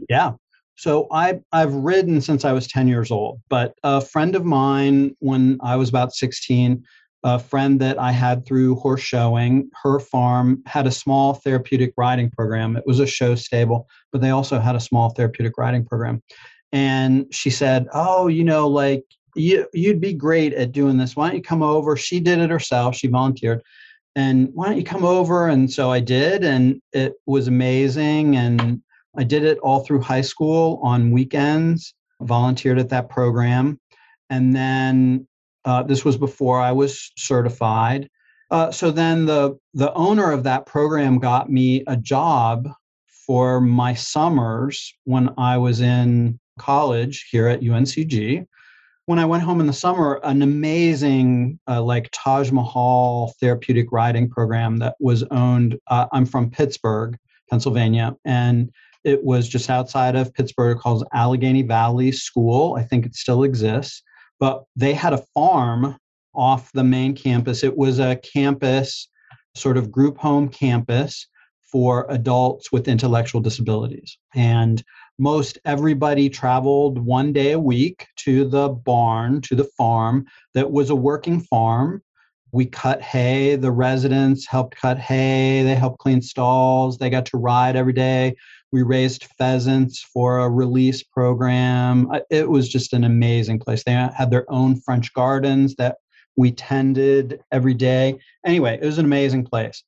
yeah. So I I've ridden since I was 10 years old, but a friend of mine when I was about 16, a friend that I had through horse showing, her farm had a small therapeutic riding program. It was a show stable, but they also had a small therapeutic riding program. And she said, "Oh, you know, like you you'd be great at doing this. Why don't you come over?" She did it herself. She volunteered and why don't you come over and so i did and it was amazing and i did it all through high school on weekends volunteered at that program and then uh, this was before i was certified uh, so then the the owner of that program got me a job for my summers when i was in college here at uncg when I went home in the summer, an amazing uh, like Taj Mahal therapeutic riding program that was owned. Uh, I'm from Pittsburgh, Pennsylvania, and it was just outside of Pittsburgh called Allegheny Valley School. I think it still exists, but they had a farm off the main campus. It was a campus, sort of group home campus for adults with intellectual disabilities. And most everybody traveled one day a week to the barn, to the farm that was a working farm. We cut hay. The residents helped cut hay. They helped clean stalls. They got to ride every day. We raised pheasants for a release program. It was just an amazing place. They had their own French gardens that we tended every day. Anyway, it was an amazing place.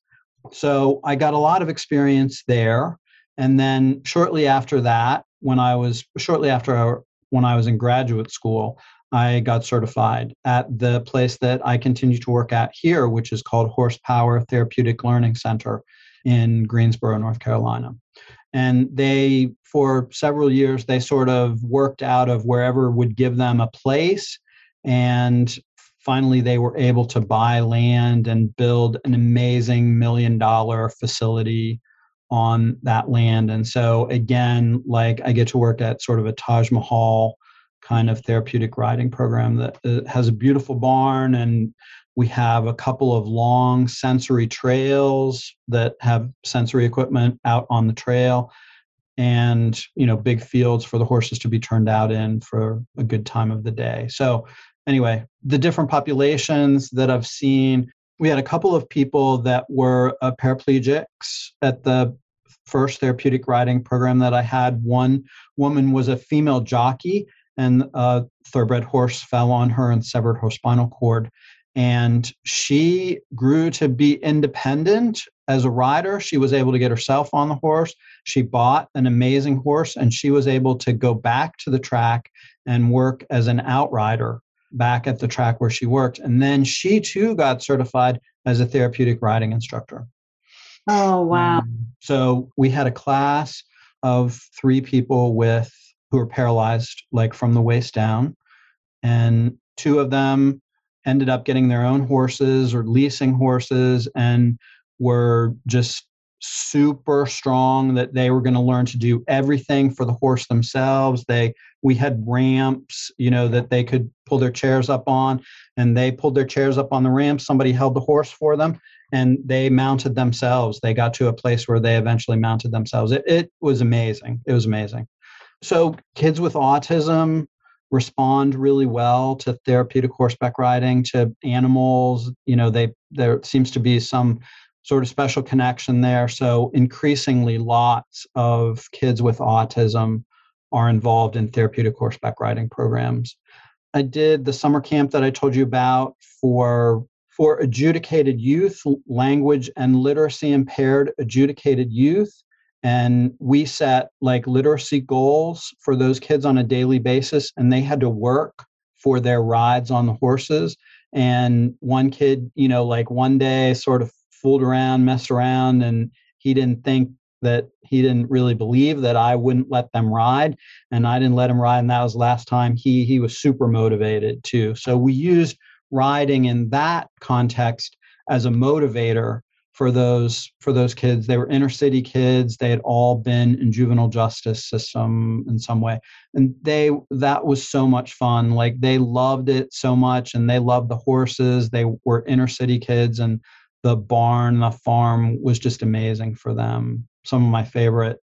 So I got a lot of experience there. And then shortly after that, when I was shortly after when I was in graduate school, I got certified at the place that I continue to work at here, which is called Horsepower Therapeutic Learning Center in Greensboro, North Carolina. And they, for several years, they sort of worked out of wherever would give them a place. And finally, they were able to buy land and build an amazing million dollar facility on that land. And so, again, like I get to work at sort of a Taj Mahal kind of therapeutic riding program that uh, has a beautiful barn and we have a couple of long sensory trails that have sensory equipment out on the trail and you know big fields for the horses to be turned out in for a good time of the day so anyway the different populations that i've seen we had a couple of people that were uh, paraplegics at the first therapeutic riding program that I had. One woman was a female jockey, and a thoroughbred horse fell on her and severed her spinal cord. And she grew to be independent as a rider. She was able to get herself on the horse. She bought an amazing horse and she was able to go back to the track and work as an outrider back at the track where she worked. And then she too got certified as a therapeutic riding instructor. Oh, wow. Um, so we had a class of three people with who are paralyzed, like from the waist down. And two of them ended up getting their own horses or leasing horses and were just super strong that they were going to learn to do everything for the horse themselves. They we had ramps you know that they could pull their chairs up on and they pulled their chairs up on the ramp somebody held the horse for them and they mounted themselves. They got to a place where they eventually mounted themselves. It, it was amazing. It was amazing. So kids with autism respond really well to therapeutic horseback riding to animals you know they there seems to be some sort of special connection there. So increasingly, lots of kids with autism are involved in therapeutic horseback riding programs. I did the summer camp that I told you about for for adjudicated youth, language and literacy impaired adjudicated youth. And we set like literacy goals for those kids on a daily basis, and they had to work for their rides on the horses. And one kid, you know, like one day sort of fooled around, messed around, and he didn't think that he didn't really believe that I wouldn't let them ride, and I didn't let him ride, and that was last time. He he was super motivated too. So we used riding in that context as a motivator for those for those kids. They were inner city kids. They had all been in juvenile justice system in some way, and they that was so much fun. Like they loved it so much, and they loved the horses. They were inner city kids, and the barn, the farm was just amazing for them. Some of my favorite,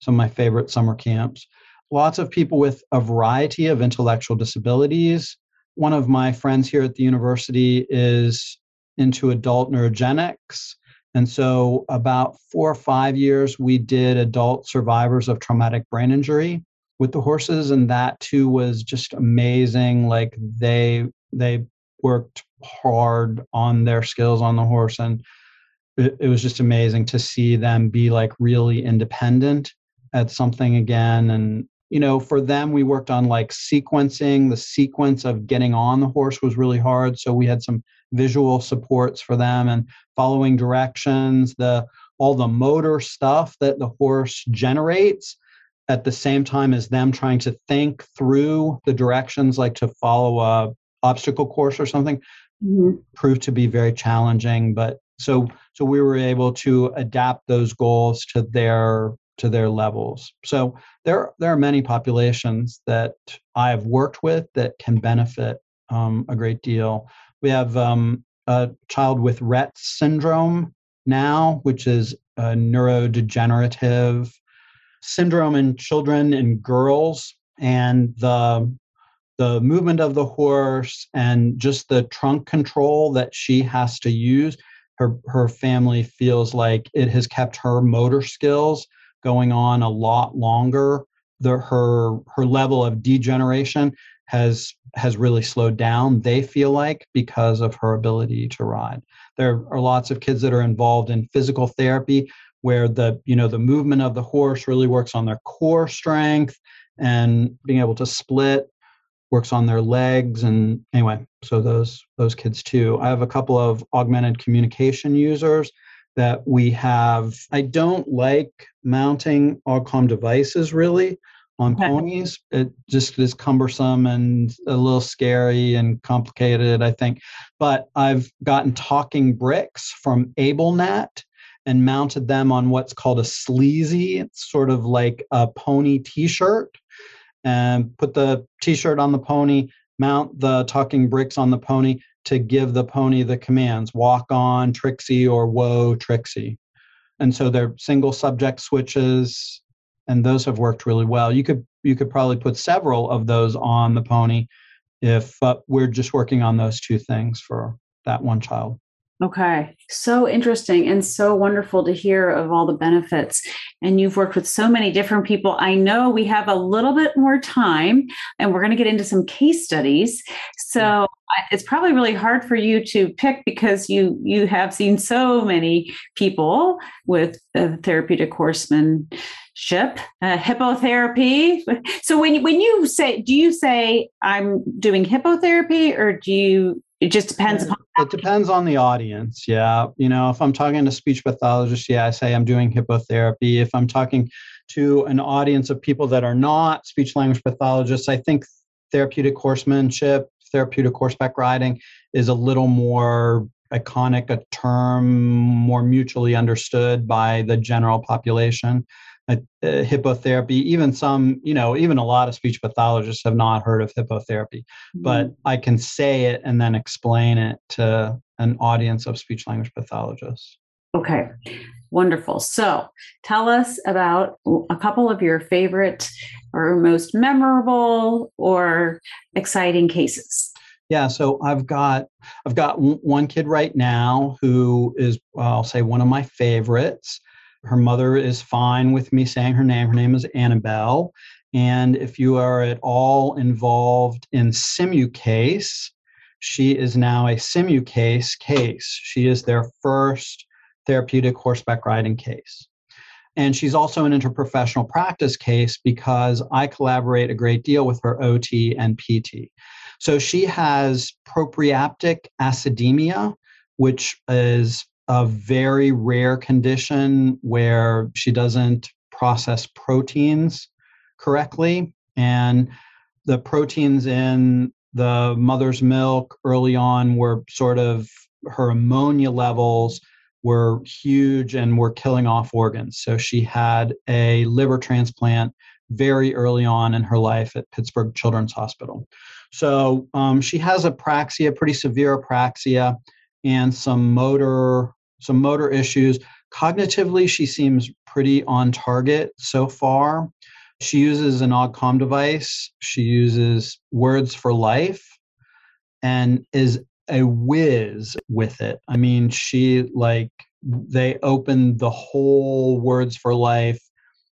some of my favorite summer camps. Lots of people with a variety of intellectual disabilities. One of my friends here at the university is into adult neurogenics. And so, about four or five years, we did adult survivors of traumatic brain injury with the horses, and that too was just amazing. Like they they worked hard on their skills on the horse and it, it was just amazing to see them be like really independent at something again and you know for them we worked on like sequencing the sequence of getting on the horse was really hard so we had some visual supports for them and following directions the all the motor stuff that the horse generates at the same time as them trying to think through the directions like to follow a obstacle course or something mm-hmm. proved to be very challenging. But so so we were able to adapt those goals to their to their levels. So there there are many populations that I have worked with that can benefit um, a great deal. We have um, a child with Rett syndrome now, which is a neurodegenerative syndrome in children and girls, and the the movement of the horse and just the trunk control that she has to use her her family feels like it has kept her motor skills going on a lot longer. The her her level of degeneration has has really slowed down they feel like because of her ability to ride. There are lots of kids that are involved in physical therapy where the you know the movement of the horse really works on their core strength and being able to split works on their legs and anyway so those those kids too. I have a couple of augmented communication users that we have. I don't like mounting augcom devices really on okay. ponies it just is cumbersome and a little scary and complicated i think but i've gotten talking bricks from ablenet and mounted them on what's called a sleazy it's sort of like a pony t-shirt and put the t-shirt on the pony mount the talking bricks on the pony to give the pony the commands walk on trixie or whoa trixie and so they're single subject switches and those have worked really well you could you could probably put several of those on the pony if uh, we're just working on those two things for that one child Okay. So interesting and so wonderful to hear of all the benefits. And you've worked with so many different people. I know we have a little bit more time and we're going to get into some case studies. So it's probably really hard for you to pick because you you have seen so many people with uh, therapeutic horsemanship, uh, hippotherapy. So when when you say, do you say I'm doing hippotherapy, or do you it just depends upon it depends on the audience yeah. You know if i'm talking to speech pathologists yeah i say i'm doing hippotherapy if i'm talking to an audience of people that are not speech language pathologists, I think therapeutic horsemanship, therapeutic horseback riding is a little more iconic a term more mutually understood by the general population uh, uh, hippotherapy even some you know even a lot of speech pathologists have not heard of hippotherapy mm-hmm. but i can say it and then explain it to an audience of speech language pathologists okay wonderful so tell us about a couple of your favorite or most memorable or exciting cases yeah, so I've got I've got one kid right now who is I'll say one of my favorites. Her mother is fine with me saying her name. Her name is Annabelle. And if you are at all involved in Simucase, she is now a case. Case. She is their first therapeutic horseback riding case. And she's also an interprofessional practice case because I collaborate a great deal with her OT and PT. So she has propionic acidemia, which is a very rare condition where she doesn't process proteins correctly. And the proteins in the mother's milk early on were sort of her ammonia levels were huge and were killing off organs. So she had a liver transplant very early on in her life at Pittsburgh Children's Hospital. So um, she has apraxia, pretty severe apraxia, and some motor some motor issues. Cognitively, she seems pretty on target so far. She uses an AugCom device. She uses Words for Life, and is a whiz with it. I mean, she like they opened the whole Words for Life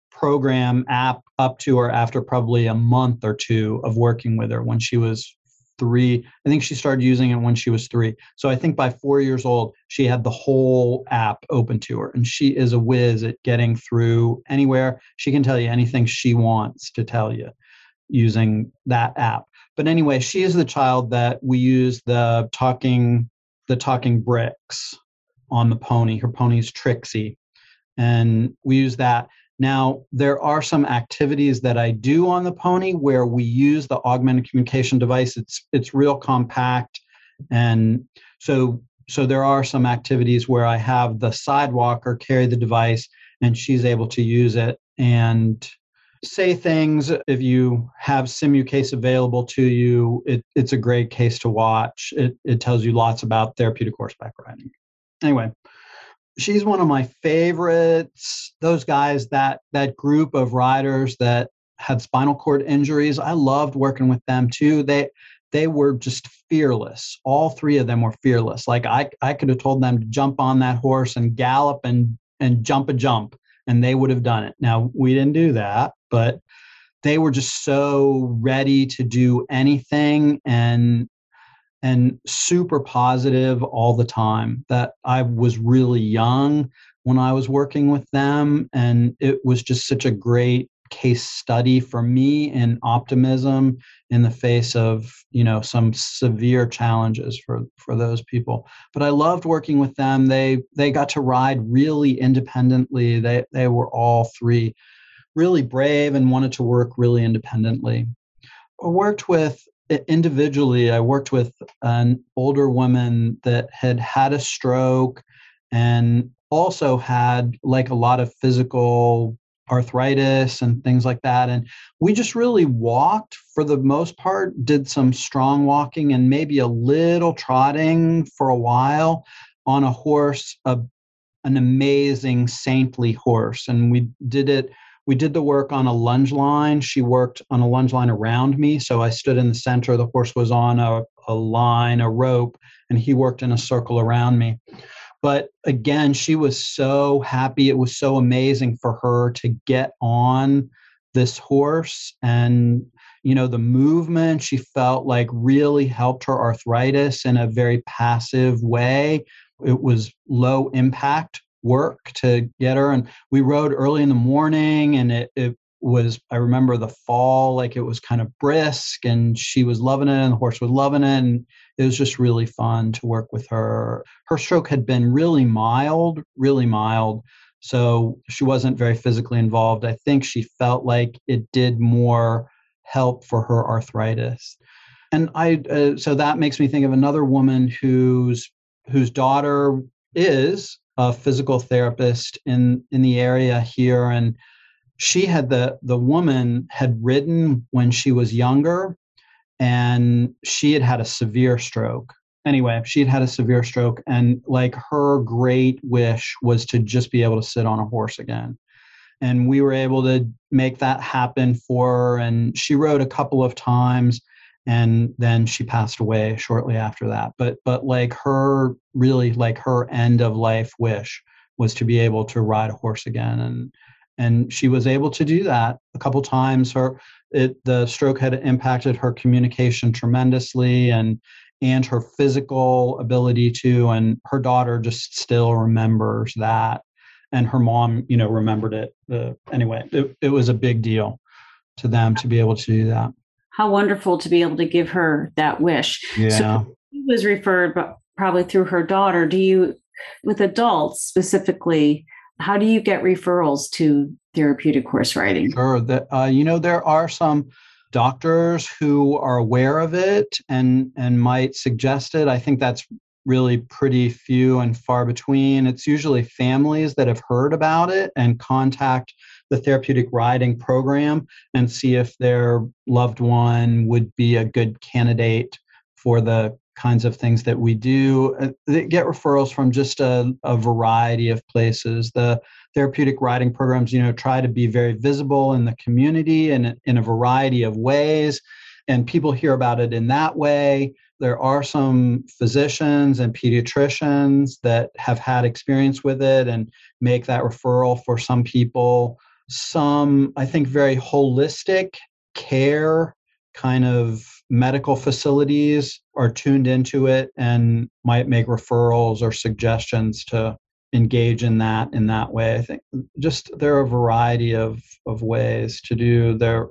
program app up to her after probably a month or two of working with her when she was three. I think she started using it when she was three. So I think by four years old, she had the whole app open to her. And she is a whiz at getting through anywhere. She can tell you anything she wants to tell you using that app. But anyway, she is the child that we use the talking the talking bricks on the pony. Her pony's Trixie. And we use that. Now, there are some activities that I do on the Pony where we use the augmented communication device. It's it's real compact, and so so there are some activities where I have the sidewalker carry the device, and she's able to use it and say things. If you have Simucase available to you, it, it's a great case to watch. It it tells you lots about therapeutic horseback riding. Anyway, she's one of my favorites. Those guys, that that group of riders that had spinal cord injuries, I loved working with them too. They they were just fearless. All three of them were fearless. Like I I could have told them to jump on that horse and gallop and and jump a jump and they would have done it. Now, we didn't do that, but they were just so ready to do anything and and super positive all the time that I was really young when I was working with them. And it was just such a great case study for me in optimism in the face of you know some severe challenges for for those people. But i loved working with them. They they got to ride really independently. They they were all three really brave and wanted to work really independently. I worked with individually, I worked with an older woman that had had a stroke and also had like a lot of physical arthritis and things like that. And we just really walked for the most part, did some strong walking and maybe a little trotting for a while on a horse, a, an amazing saintly horse. And we did it we did the work on a lunge line. She worked on a lunge line around me. So I stood in the center. The horse was on a, a line, a rope, and he worked in a circle around me. But again, she was so happy. It was so amazing for her to get on this horse and you know the movement she felt like really helped her arthritis in a very passive way it was low impact work to get her. And we rode early in the morning, and it, it was, I remember the fall, like it was kind of brisk, and she was loving it, and the horse was loving it. And it was just really fun to work with her. Her stroke had been really mild, really mild. So she wasn't very physically involved. I think she felt like it did more help for her arthritis. And I, uh, so that makes me think of another woman whose whose daughter is a physical therapist in in the area here, and she had the the woman had ridden when she was younger, and she had had a severe stroke anyway, she had had a severe stroke, and like her great wish was to just be able to sit on a horse again. And we were able to make that happen for her. And she rode a couple of times, and then she passed away shortly after that. But but like her really like her end of life wish was to be able to ride a horse again, and and she was able to do that a couple times. Her it the stroke had impacted her communication tremendously, and and her physical ability to and her daughter just still remembers that and her mom you know remembered it uh, anyway it, it was a big deal to them to be able to do that how wonderful to be able to give her that wish. Yeah. so he was referred probably through her daughter. Do you with adults specifically how do you get referrals to therapeutic horse riding? Sure. That uh, you know there are some doctors who are aware of it and and might suggest it. I think that's really pretty few and far between. It's usually families that have heard about it and contact the therapeutic riding program and see if their loved one would be a good candidate for the kinds of things that we do. Uh, they get referrals from just a, a, variety of places. The therapeutic riding programs, you know, try to be very visible in the community and in a variety of ways. And people hear about it in that way. There are some physicians and pediatricians that have had experience with it and make that referral for some people. Some, I think, very holistic care kind of medical facilities are tuned into it and might make referrals or suggestions to engage in that in that way. I think just there are a variety of of ways to do there.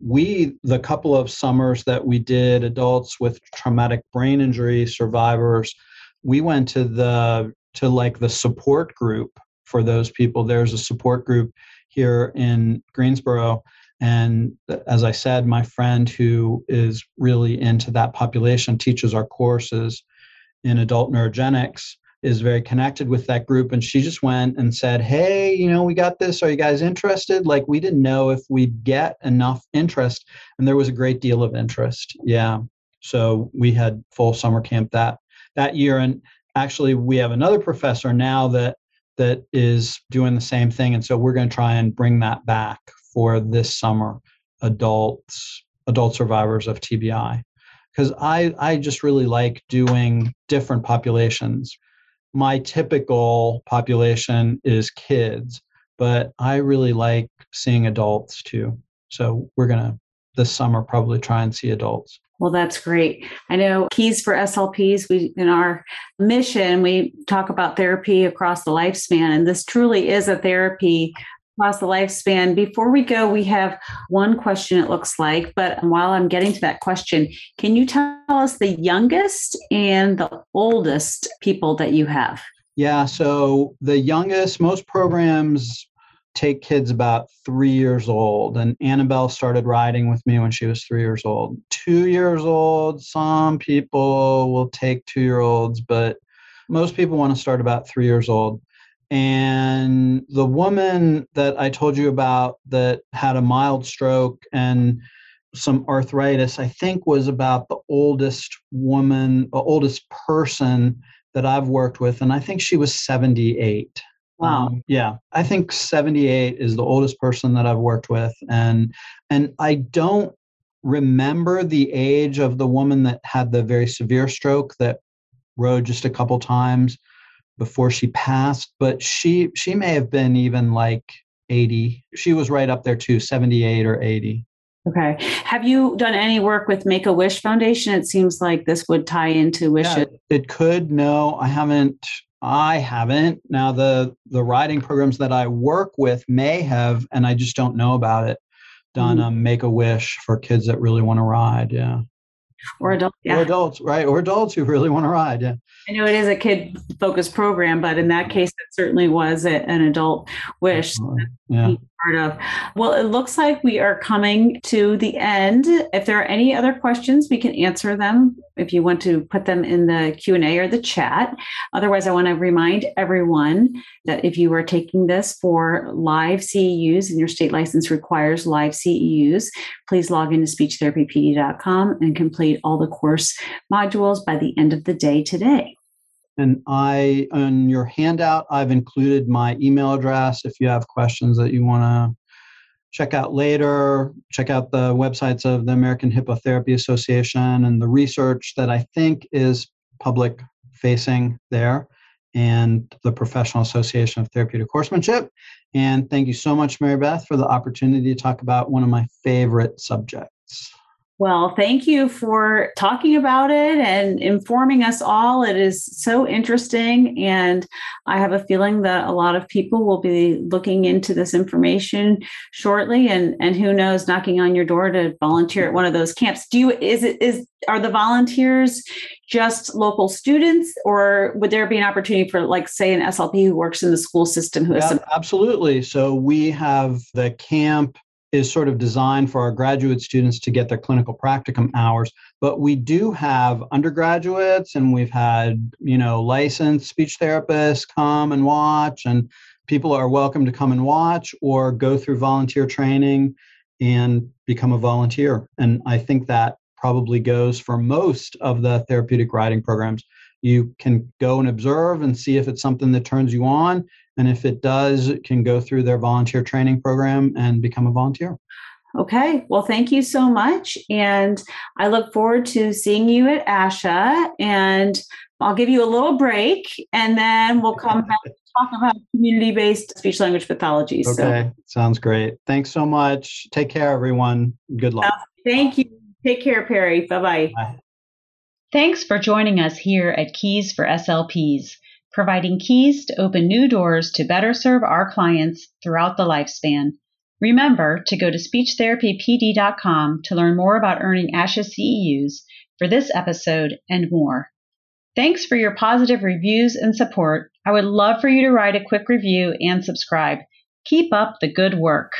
We the couple of summers that we did adults with traumatic brain injury survivors we went to the to like the support group for those people. There's a support group here in greensboro. And as I said, my friend who is really into that population teaches our courses in adult neurogenics is very connected with that group. And she just went and said hey you know we got this. Are you guys interested? Like we didn't know if we'd get enough interest. And there was a great deal of interest. Yeah. So we had full summer camp that that year. And actually we have another professor now that that is doing the same thing and so we're going to try and bring that back for this summer adults adult survivors of TBI because I I just really like doing different populations. My typical population is kids, but I really like seeing adults too. So we're gonna this summer probably try and see adults. Well, that's great. I know Keys for SLPs, we in our mission, we talk about therapy across the lifespan, and this truly is a therapy across the lifespan. Before we go, we have one question, it looks like. But while I'm getting to that question, can you tell us the youngest and the oldest people that you have? Yeah, so the youngest, most programs take kids about three years old. And Annabelle started riding with me when she was three years old. Two years old, some people will take two year olds, but most people want to start about three years old. And the woman that I told you about that had a mild stroke and some arthritis, I think was about the oldest woman, the oldest person that I've worked with. And I think she was 78. Wow. Um, yeah. I think 78 is the oldest person that I've worked with. And and I don't remember the age of the woman that had the very severe stroke that rode just a couple times before she passed, but she she may have been even like 80. She was right up there too, 78 or 80. Okay. Have you done any work with Make a Wish Foundation? It seems like this would tie into Wish yeah, It. It could. No, I haven't. I haven't. Now the the riding programs that I work with may have, and I just don't know about it. Done mm-hmm. a Make a Wish for kids that really want to ride. Yeah. or adults. Yeah. Or adults, right? Or adults who really want to ride. Yeah. I know it is a kid focused program, but in that case, it certainly was a, an adult wish. Yeah. Part of. Well, it looks like we are coming to the end. If there are any other questions, we can answer them if you want to put them in the Q&A or the chat. Otherwise, I want to remind everyone that if you are taking this for live CEUs and your state license requires live CEUs, please log into speechtherapypd.com and complete all the course modules by the end of the day today. And I, on your handout, I've included my email address if you have questions that you want to check out later. Check out the websites of the American Hippotherapy Association and the research that I think is public facing there and the Professional Association of Therapeutic Horsemanship. And thank you so much, Mary Beth, for the opportunity to talk about one of my favorite subjects. Well, thank you for talking about it and informing us all. It is so interesting. And I have a feeling that a lot of people will be looking into this information shortly and, and who knows, knocking on your door to volunteer at one of those camps. Do you, is it, is, are the volunteers just local students or would there be an opportunity for like say an SLP who works in the school system who yeah, some- absolutely. So we have the camp is sort of designed for our graduate students to get their clinical practicum hours. But we do have undergraduates and we've had you know licensed speech therapists come and watch and people are welcome to come and watch or go through volunteer training and become a volunteer. And i think that probably goes for most of the therapeutic riding programs. You can go and observe and see if it's something that turns you on and if it does, it can go through their volunteer training program and become a volunteer. Okay. Well, thank you so much. And I look forward to seeing you at ASHA. And I'll give you a little break and then we'll come back to talk about community based speech language pathology. Okay. So. Sounds great. Thanks so much. Take care, everyone. Good luck. thank you. Take care, Perry. Bye-bye. Bye. Thanks for joining us here at Keys for SLPs providing keys to open new doors to better serve our clients throughout the lifespan. Remember to go to speechtherapypd.com to learn more about earning ASHA CEUs for this episode and more. Thanks for your positive reviews and support. I would love for you to write a quick review and subscribe. Keep up the good work.